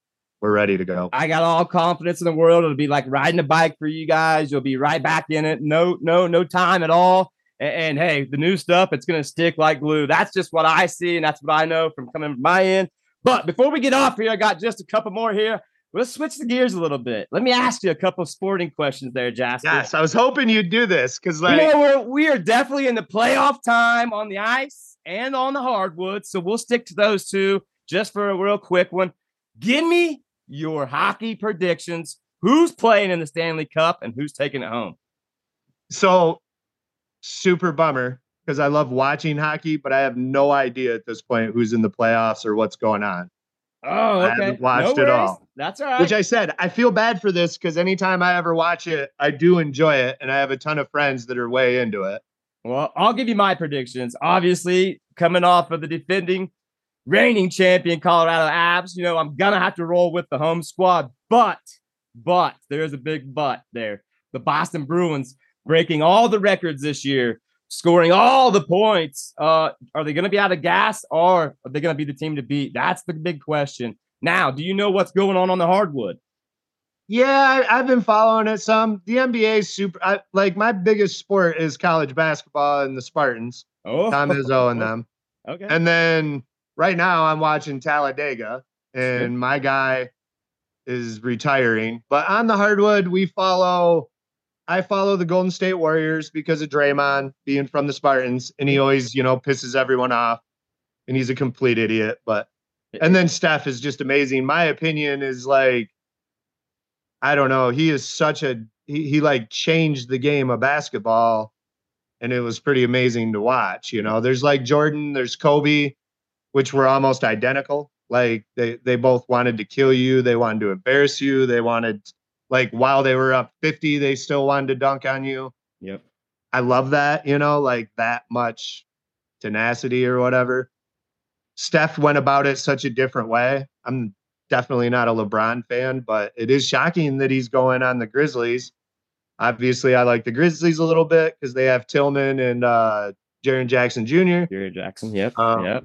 S1: we're ready to go.
S2: I got all confidence in the world. It'll be like riding a bike for you guys. You'll be right back in it. No, no, no time at all. And, and hey, the new stuff, it's gonna stick like glue. That's just what I see, and that's what I know from coming from my end. But before we get off here, I got just a couple more here. Let's switch the gears a little bit. Let me ask you a couple of sporting questions there, Jasper.
S1: Yes, I was hoping you'd do this because like
S2: you know, we're, we are definitely in the playoff time on the ice and on the hardwood. So we'll stick to those two just for a real quick one. Give me your hockey predictions. Who's playing in the Stanley Cup and who's taking it home?
S1: so super bummer because I love watching hockey, but I have no idea at this point who's in the playoffs or what's going on.
S2: Oh,
S1: I
S2: okay.
S1: haven't watched it
S2: worries.
S1: all.
S2: That's all right.
S1: Which I said, I feel bad for this because anytime I ever watch it, I do enjoy it. And I have a ton of friends that are way into it.
S2: Well, I'll give you my predictions. Obviously, coming off of the defending reigning champion Colorado Avs, you know, I'm gonna have to roll with the home squad. But, but there's a big but there. The Boston Bruins breaking all the records this year, scoring all the points. Uh, are they gonna be out of gas or are they gonna be the team to beat? That's the big question. Now, do you know what's going on on the hardwood?
S1: Yeah, I, I've been following it some. The NBA is super. I, like my biggest sport is college basketball and the Spartans,
S2: Oh,
S1: Tom Izzo and them.
S2: Okay.
S1: And then right now I'm watching Talladega, and my guy is retiring. But on the hardwood, we follow. I follow the Golden State Warriors because of Draymond being from the Spartans, and he always, you know, pisses everyone off, and he's a complete idiot. But and then Steph is just amazing. My opinion is like, I don't know. He is such a he, he like changed the game of basketball, and it was pretty amazing to watch. You know, there's like Jordan, there's Kobe, which were almost identical. Like they they both wanted to kill you, they wanted to embarrass you, they wanted like while they were up 50, they still wanted to dunk on you.
S2: Yep.
S1: I love that, you know, like that much tenacity or whatever. Steph went about it such a different way. I'm definitely not a LeBron fan, but it is shocking that he's going on the Grizzlies. Obviously, I like the Grizzlies a little bit because they have Tillman and uh Jaren Jackson Jr.
S2: Jerry Jackson. Yep.
S1: Um,
S2: yep.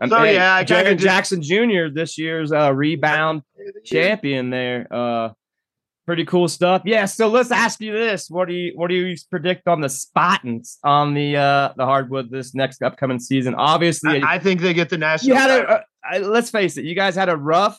S2: Um,
S1: so,
S2: hey,
S1: yeah,
S2: Jaren
S1: just-
S2: Jackson Jr. this year's uh, rebound champion there. Uh, pretty cool stuff. Yeah. So let's ask you this: What do you what do you predict on the Spartans on the uh the hardwood this next upcoming season? Obviously,
S1: I, I think they get the national.
S2: you had a, a I- let's face it, you guys had a rough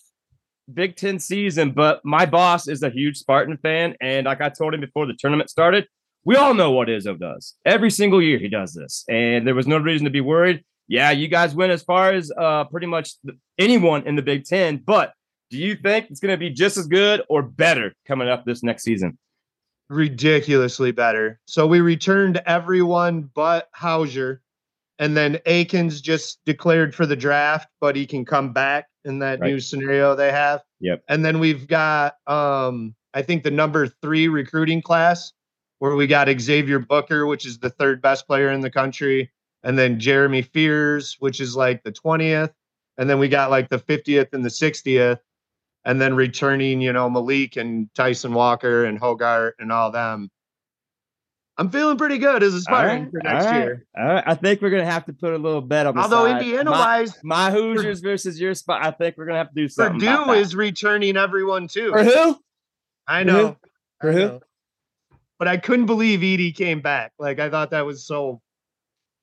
S2: Big Ten season, but my boss is a huge Spartan fan, and like I told him before the tournament started, we all know what Izzo does. Every single year he does this, and there was no reason to be worried. Yeah, you guys went as far as uh, pretty much anyone in the Big Ten, but do you think it's going to be just as good or better coming up this next season?
S1: ridiculously better. So we returned everyone but Hauser, and then Akins just declared for the draft, but he can come back in that
S2: Right.
S1: new scenario they have.
S2: Yep.
S1: And then we've got um I think the number three recruiting class where we got Xavier Booker, which is the third best player in the country, and then Jeremy Fears, which is like the 20th, and then we got like the 50th and the 60th and then returning, you know, Malik and Tyson Walker and Hoggard and all them. I'm feeling pretty good as a
S2: All
S1: Spartan
S2: right,
S1: for next
S2: right,
S1: year.
S2: All right. I think we're gonna have to put a little bet on the
S1: Although
S2: side.
S1: Indiana
S2: my,
S1: wise,
S2: my Hoosiers versus your spot. I think we're gonna have to do something. about
S1: Purdue
S2: that.
S1: is returning everyone too.
S2: for who?
S1: I
S2: For
S1: know.
S2: who? For
S1: I
S2: who?
S1: know. But I couldn't believe Edey came back. Like I thought that was so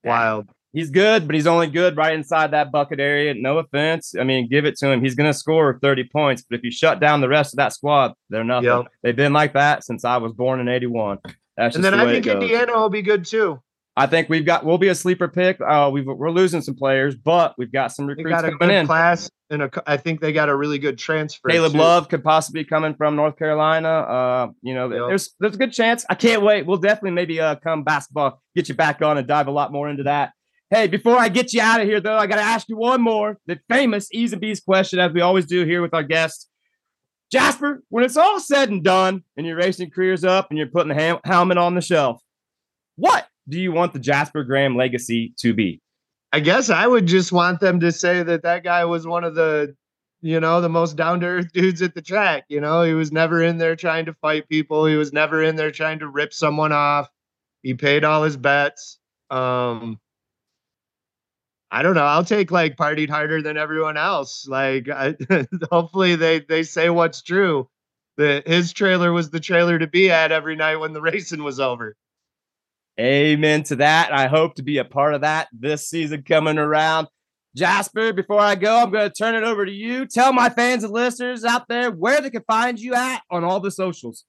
S1: wild.
S2: He's good, but he's only good right inside that bucket area. No offense. I mean, give it to him. He's going to score 30 points, but if you shut down the rest of that squad, they're nothing.
S1: Yep.
S2: They've been like that since I was born in 81. That's just
S1: And then
S2: the
S1: I think. Indiana will be good too.
S2: I think we've got, we'll be a sleeper pick. Uh, we've, we're losing some players, but we've got some recruits
S1: got
S2: coming in.
S1: class, and a, I think they got a really good transfer.
S2: Caleb
S1: too.
S2: Love could possibly be coming from North Carolina. Uh, you know,
S1: Yep.
S2: there's there's a good chance. I can't wait. We'll definitely maybe uh come basketball, get you back on and dive a lot more into that. Hey, before I get you out of here, though, I got to ask you one more. The famous E's and B's question, as we always do here with our guests. Jasper, when it's all said and done and your racing career's up and you're putting the helmet on the shelf, what do you want the Jasper Graham legacy to be?
S1: I guess I would just want them to say that that guy was one of the, you know, the most down to earth dudes at the track. You know, he was never in there trying to fight people. He was never in there trying to rip someone off. He paid all his bets. Um, I don't know. I'll take like partied harder than everyone else. Like, I, hopefully they they say what's true. That his trailer was the trailer to be at every night when the racing was over.
S2: Amen to that. I hope to be a part of that this season coming around. Jasper, before I go, I'm going to turn it over to you. Tell my fans and listeners out there where they can find you at on all the socials.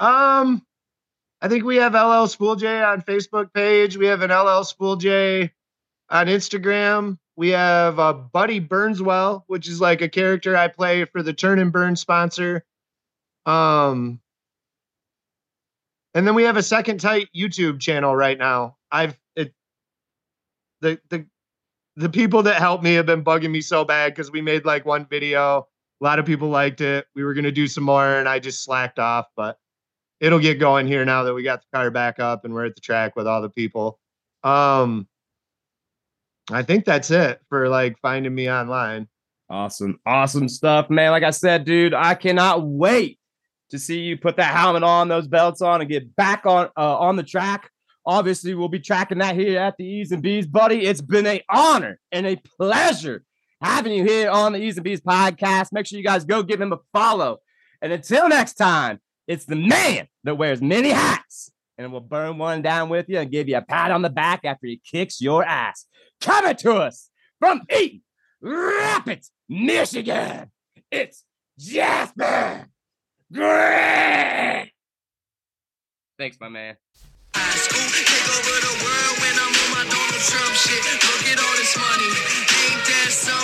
S1: Um, I think we have LL Spool J on Facebook page. We have an LL Spool J on Instagram. We have uh, Buddy Burnswell, which is like a character I play for the Turn and Burn sponsor. Um, and then we have a second tight YouTube channel right now. I've it the the the people that helped me have been bugging me so bad because we made like one video. A lot of people liked it. We were gonna do some more, and I just slacked off, but it'll get going here now that we got the car back up and we're at the track with all the people. Um, I think that's it for like finding me online.
S2: Awesome. Awesome stuff, man. Like I said, dude, I cannot wait to see you put that helmet on, those belts on, and get back on uh, on the track. Obviously, we'll be tracking that here at the E's and B's, buddy. It's been a honor and a pleasure having you here on the E's and B's podcast. Make sure you guys go give him a follow. And until next time, it's the man that wears many hats, and we'll burn one down with you and give you a pat on the back after he kicks your ass. Coming to us from Eaton Rapids, Michigan. It's Jasper Graham. Thanks, my man.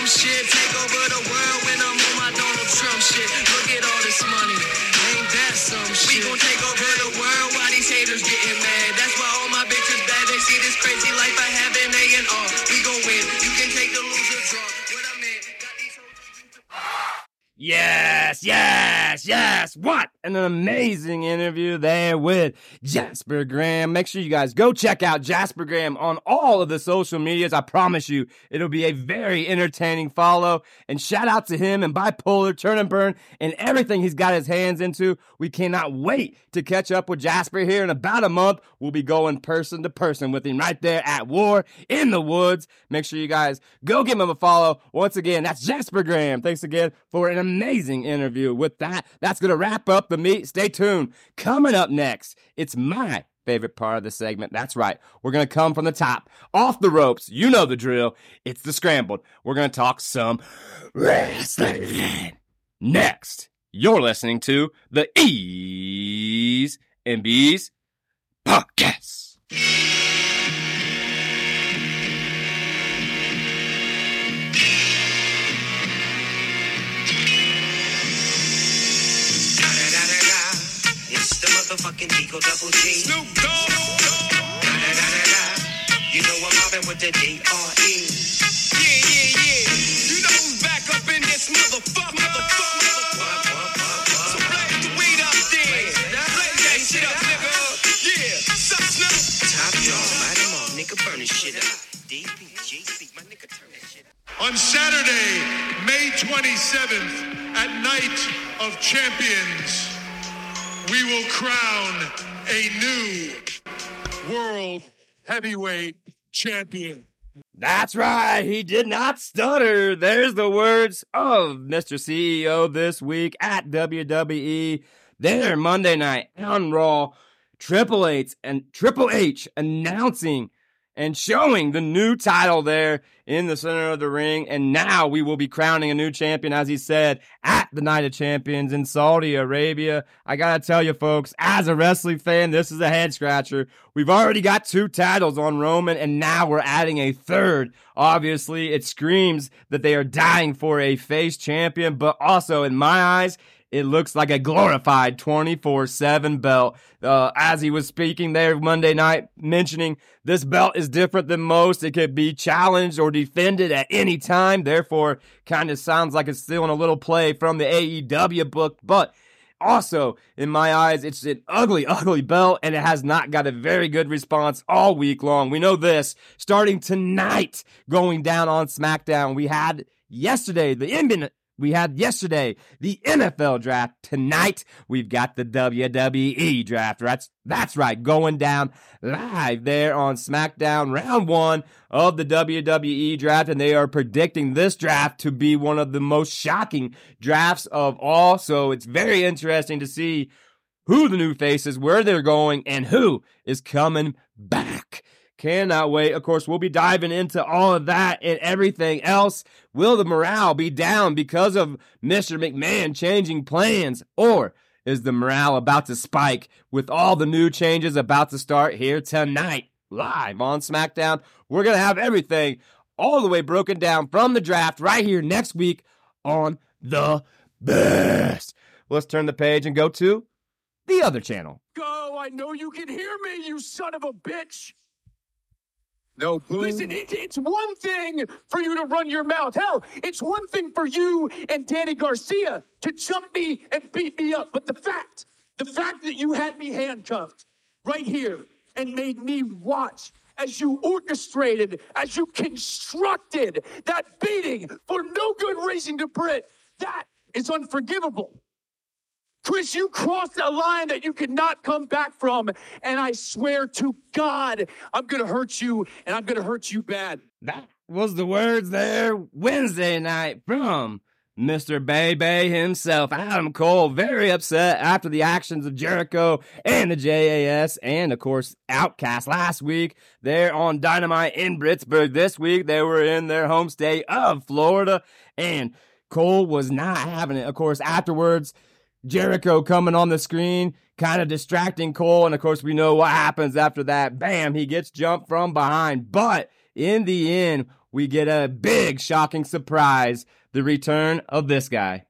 S7: Shit? Take over the world when I'm on my Donald Trump shit. Look at all this money. Ain't that some shit? We gon' take over the world while these haters getting mad. That's why all my bitches bad. They see this crazy life I have in A and R. We gon' win. You can take the loser draw. What I meant, got these hoes.
S2: Yes, yes, yes. What an amazing interview there with Jasper Graham. Make sure you guys go check out Jasper Graham on all of the social medias. I promise you, it'll be a very entertaining follow. And shout out to him and Bipolar, Turn and Burn, and everything he's got his hands into. We cannot wait to catch up with Jasper here in about a month. We'll be going person to person with him right there at War in the Woods. Make sure you guys go give him a follow. Once again, that's Jasper Graham. Thanks again for an amazing interview. With that, that's going to wrap up the meet. Stay tuned. Coming up next, it's my favorite part of the segment. That's right. We're going to come from the top, off the ropes. You know the drill. It's the scrambled. We're going to talk some wrestling. Next, you're listening to the E's and B's podcast.
S7: Motherfucking Eagle Double G. Snoop Dogg. You know I'm mobbing with the D-R-E. Yeah, yeah, yeah. You know who's back up in this motherfucker. Motherfucker. What, what, what, what? So blaze the weed up there. Blaze that shit up, nigga. Yeah. Top dog. Light 'em off, nigga. Burn this shit up. DPGC, my nigga. Turn that shit up.
S8: On Saturday, May 27th, at Night of Champions, we will crown a new World Heavyweight Champion.
S2: That's right. He did not stutter. There's the words of Mr. CEO this week at WWE. There Monday night on Raw. Triple H and Triple H announcing and showing the new title there in the center of the ring. And now we will be crowning a new champion, as he said, at the Night of Champions in Saudi Arabia. I gotta tell you, folks, as a wrestling fan, this is a head scratcher. We've already got two titles on Roman, and now we're adding a third. Obviously, it screams that they are dying for a face champion, but also, in my eyes, it looks like a glorified 24 7 belt. Uh, as he was speaking there Monday night, mentioning this belt is different than most. It could be challenged or defended at any time. Therefore, kind of sounds like it's still in a little play from the AEW book, but also, in my eyes, it's an ugly, ugly belt, and it has not got a very good response all week long. We know this. Starting tonight, going down on SmackDown, we had yesterday the we had yesterday the NFL draft. Tonight, we've got the WWE draft. That's, that's right, going down live there on SmackDown, round one of the WWE draft. And they are predicting this draft to be one of the most shocking drafts of all. So it's very interesting to see who the new faces, where they're going, and who is coming back. Cannot wait. Of course, we'll be diving into all of that and everything else. Will the morale be down because of Mr. McMahon changing plans? Or is the morale about to spike with all the new changes about to start here tonight? Live on SmackDown. We're going to have everything all the way broken down from the draft right here next week on The Best. Let's turn the page and go to the other channel.
S5: Go! I know you can hear me, you son of a bitch!
S6: No.
S5: Listen, it, it's one thing for you to run your mouth. Hell, it's one thing for you and Danny Garcia to jump me and beat me up. But the fact, the fact that you had me handcuffed right here and made me watch as you orchestrated, as you constructed that beating for no good reason to Britt, that is unforgivable. Chris, you crossed a line that you cannot come back from. And I swear to God, I'm going to hurt you and I'm going to hurt you bad.
S2: That was the words there Wednesday night from Mr. Bay himself, Adam Cole, very upset after the actions of Jericho and the JAS, and of course, Outcast last week. They're on Dynamite in Pittsburgh this week. They were in their home state of Florida, and Cole was not having it. Of course, afterwards, Jericho coming on the screen, kind of distracting Cole. And of course, we know what happens after that. Bam, he gets jumped from behind. But in the end, we get a big, shocking surprise the return of this guy.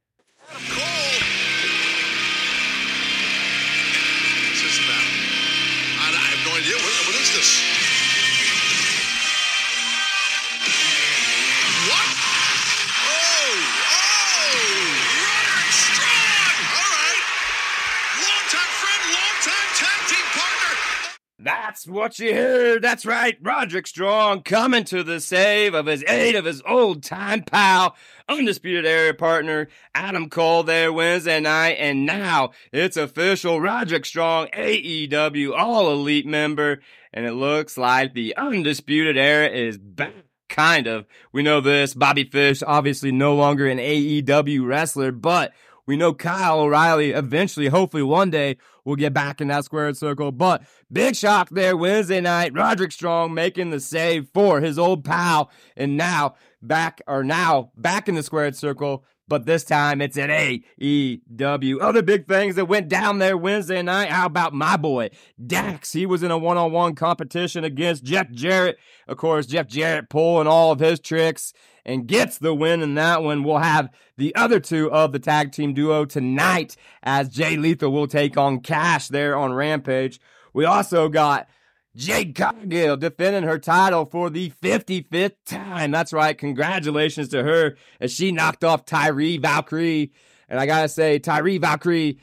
S2: That's what you heard. That's right. Roderick Strong coming to the save of his aid of his old time pal, undisputed era partner, Adam Cole there Wednesday night. And now it's official. Roderick Strong, AEW All Elite member. And it looks like the undisputed era is back. Kind of. We know this. Bobby Fish, obviously no longer an AEW wrestler, but we know Kyle O'Reilly eventually, hopefully one day, will get back in that squared circle. But big shock there Wednesday night. Roderick Strong making the save for his old pal. And now back, or now back in the squared circle. But this time it's at AEW. Other big things that went down there Wednesday night. How about my boy, Dax? He was in a one on one competition against Jeff Jarrett. Of course, Jeff Jarrett pulling all of his tricks and gets the win in that one. We'll have the other two of the tag team duo tonight as Jay Lethal will take on Cash there on Rampage. We also got Jade Cargill defending her title for the 55th time. That's right. Congratulations to her as she knocked off Taya Valkyrie. And I gotta say, Taya Valkyrie,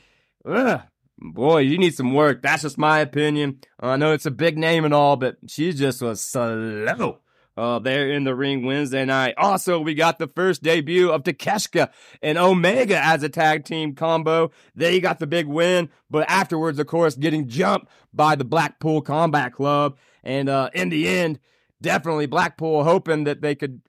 S2: ugh, boy, you need some work. That's just my opinion. I know it's a big name and all, but she just was slow. Uh, there in the ring Wednesday night. Also, we got the first debut of Takeshita and Omega as a tag team combo. They got the big win, but afterwards, of course, getting jumped by the Blackpool Combat Club. And uh, in the end, definitely Blackpool hoping that they could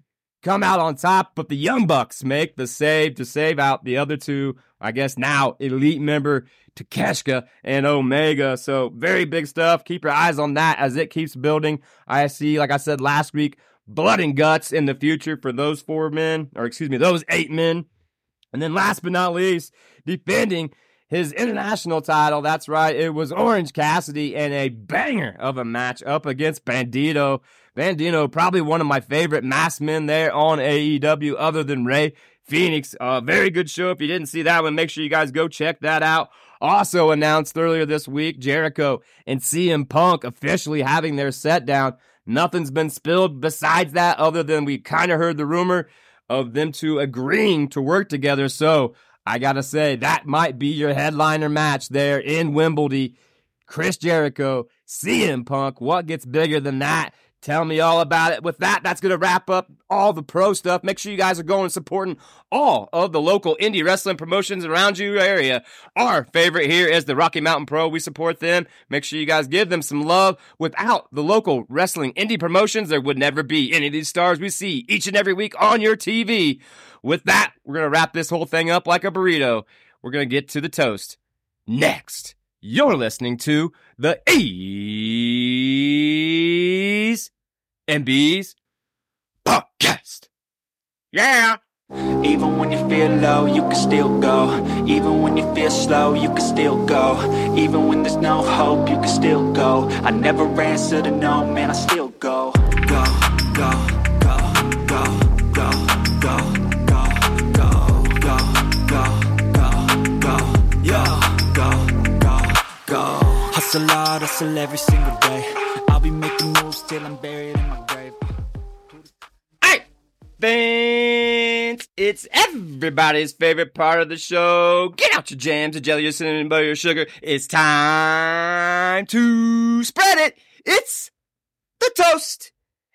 S2: come out on top, but the Young Bucks make the save to save out the other two, I guess now elite member Takeshita and Omega. So very big stuff. Keep your eyes on that as it keeps building. I see, like I said last week, blood and guts in the future for those four men, or excuse me, those eight men. And then last but not least, defending his international title. That's right. It was Orange Cassidy and a banger of a match up against Bandito. Bandito, probably one of my favorite mass men there on AEW other than Rey Fenix. Uh, very good show. If you didn't see that one, make sure you guys go check that out. Also announced earlier this week, Jericho and CM Punk officially having their set down. Nothing's been spilled besides that, other than we kind of heard the rumor of them two agreeing to work together. So I gotta say, that might be your headliner match there in Wimbledon. Chris Jericho, CM Punk. What gets bigger than that? Tell me all about it. With that, that's going to wrap up all the pro stuff. Make sure you guys are going and supporting all of the local indie wrestling promotions around your area. Our favorite here is the Rocky Mountain Pro. We support them. Make sure you guys give them some love. Without the local wrestling indie promotions, there would never be any of these stars we see each and every week on your TV. With that, we're going to wrap this whole thing up like a burrito. We're going to get to the toast next. You're listening to the E's and B's podcast. Yeah.
S9: Even when you feel low, you can still go. Even when you feel slow, you can still go. Even when there's no hope, you can still go. I never answer to no, man, I still go. Go, go, go, go, go, go, go, go, go, go, go, go, yo, go, go, go. Hustle hard, hustle every single day. I'll be making moves till I'm buried
S2: fans! It's everybody's favorite part of the show. Get out your jams, your jelly, your cinnamon, butter, your sugar. It's time to spread it. It's the toast.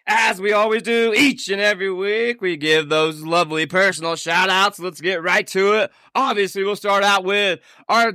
S2: As we always do each and every week, we give those lovely personal shout outs. Let's get right to it. Obviously, we'll start out with our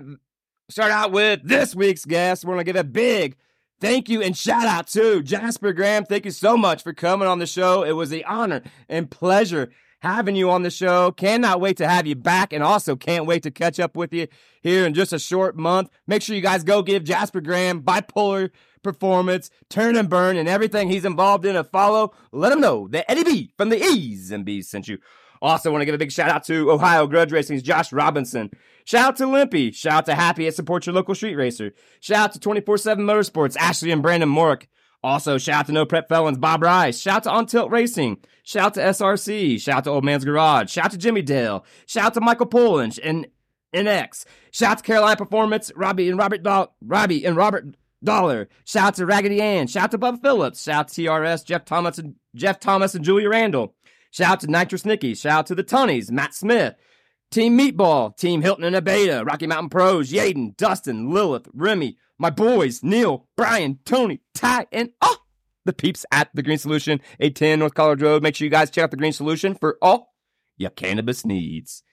S2: start out with this week's guest. We're gonna give a big thank you and shout out to Jasper Graham. Thank you so much for coming on the show. It was an honor and pleasure having you on the show. Cannot wait to have you back and also can't wait to catch up with you here in just a short month. Make sure you guys go give Jasper Graham bipolar performance, turn and burn, and everything he's involved in a follow. Let him know that Eddie B from the E's and B's sent you. Also, want to give a big shout out to Ohio Grudge Racing's Josh Robinson. Shout out to Limpy. Shout out to Happy at Support Your Local Street Racer. Shout out to 24 7 Motorsports, Ashley and Brandon Mork. Also, shout out to No Prep Felons, Bob Rice. Shout out to On Tilt Racing. Shout out to SRC. Shout out to Old Man's Garage. Shout out to Jimmy Dale. Shout out to Michael Poland and NX. Shout out to Carolina Performance, Robbie and Robert Do- Robbie and Robert Dollar. Shout out to Raggedy Ann. Shout out to Bubba Phillips. Shout out to TRS, Jeff Thomas and Jeff Thomas and Julia Randall. Shout out to Nitrous Nicky. Shout out to the Tunnies, Matt Smith. Team Meatball, Team Hilton and Abeta, Rocky Mountain Pros, Yaden, Dustin, Lilith, Remy, my boys, Neil, Brian, Tony, Ty, and oh, the peeps at the Green Solution, 810 North College Road. Make sure you guys check out the Green Solution for all your cannabis needs.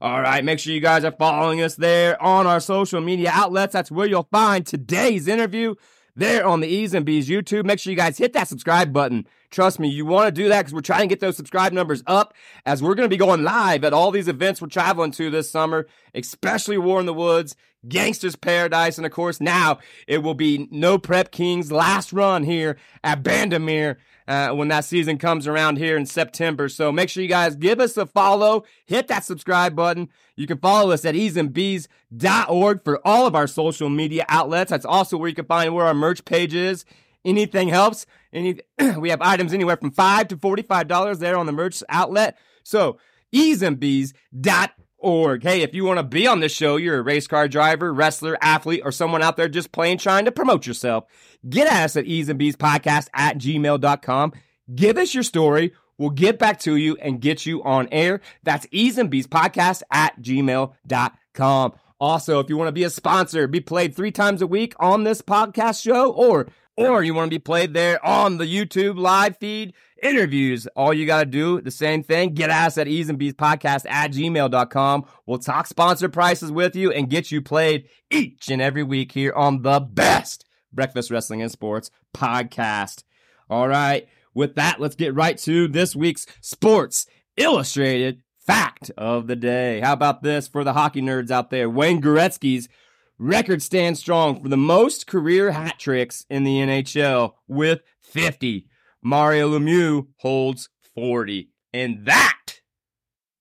S2: All right, make sure you guys are following us there on our social media outlets. That's where you'll find today's interview there on the E's and B's YouTube. Make sure you guys hit that subscribe button. Trust me, you want to do that because we're trying to get those subscribe numbers up as we're going to be going live at all these events we're traveling to this summer, especially War in the Woods, Gangsters Paradise, and of course now it will be No Prep King's last run here at Bandimere uh, when that season comes around here in September. So make sure you guys give us a follow, hit that subscribe button. You can follow us at eeeznbeez.org for all of our social media outlets. That's also where you can find where our merch page is. Anything helps. Any, we have items anywhere from five to forty-five dollars there on the merch outlet. So eeeznbeez.org. Hey, if you want to be on this show, you're a race car driver, wrestler, athlete, or someone out there just plain trying to promote yourself. Get at us at easeandbeespodcast at gmail.com. Give us your story. We'll get back to you and get you on air. That's easeandbeespodcast at gmail.com. Also, if you want to be a sponsor, be played three times a week on this podcast show, or or you want to be played there on the YouTube live feed, interviews, all you got to do, the same thing, get us at Podcast at gmail.com. We'll talk sponsor prices with you and get you played each and every week here on the best Breakfast Wrestling and Sports podcast. All right. With that, let's get right to this week's Sports Illustrated fact of the day. How about this for the hockey nerds out there? Wayne Gretzky's record stands strong for the most career hat tricks in the NHL with 50. Mario Lemieux holds 40. And that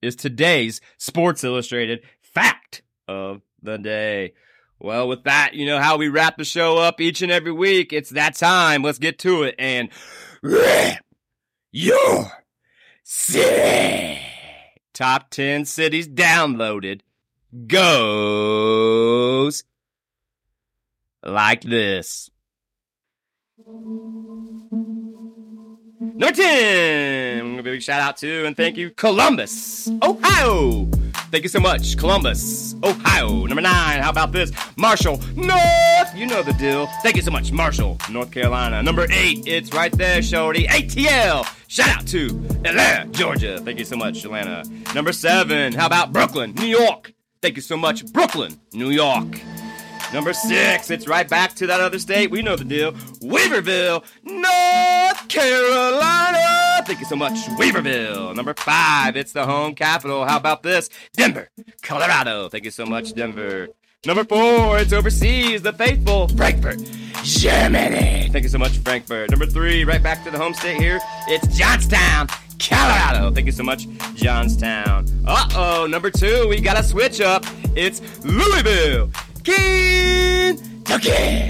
S2: is today's Sports Illustrated fact of the day. Well, with that, you know how we wrap the show up each and every week. It's that time. Let's get to it and rip your city. Top 10 cities downloaded goes like this. Number 10, I'm gonna big shout out to and thank you, Columbus, Ohio. Thank you so much, Columbus, Ohio. Number nine, how about this? Marshall, North. You know the deal. Thank you so much, Marshall, North Carolina. Number eight, it's right there, Shorty. ATL. Shout out to Atlanta, Georgia. Thank you so much, Atlanta. Number seven, how about Brooklyn, New York? Thank you so much, Brooklyn, New York. Number six, it's right back to that other state. We know the deal. Weaverville, North Carolina. Thank you so much, Weaverville. Number five, it's the home capital. How about this? Denver, Colorado. Thank you so much, Denver. Number four, it's overseas, the faithful Frankfurt, Germany. Thank you so much, Frankfurt. Number three, right back to the home state here, it's Johnstown, Colorado. Thank you so much, Johnstown. Uh oh, number two, we got a switch up. It's Louisville, Kentucky.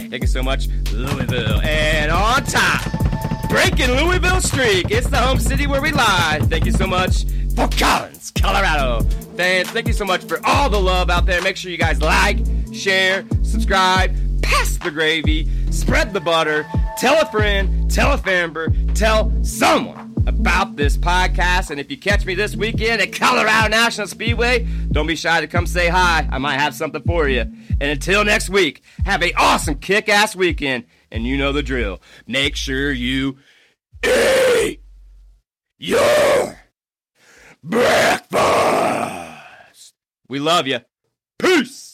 S2: Thank you so much, Louisville. And on top, breaking Louisville streak. It's the home city where we lie. Thank you so much, Fort Collins, Colorado. Fans, thank you so much for all the love out there. Make sure you guys like, share, subscribe, pass the gravy, spread the butter, tell a friend, tell a famber, tell someone about this podcast. And if you catch me this weekend at Colorado National Speedway, don't be shy to come say hi. I might have something for you. And until next week, have an awesome kick-ass weekend. And you know the drill. Make sure you eat your breakfast. We love you. Peace.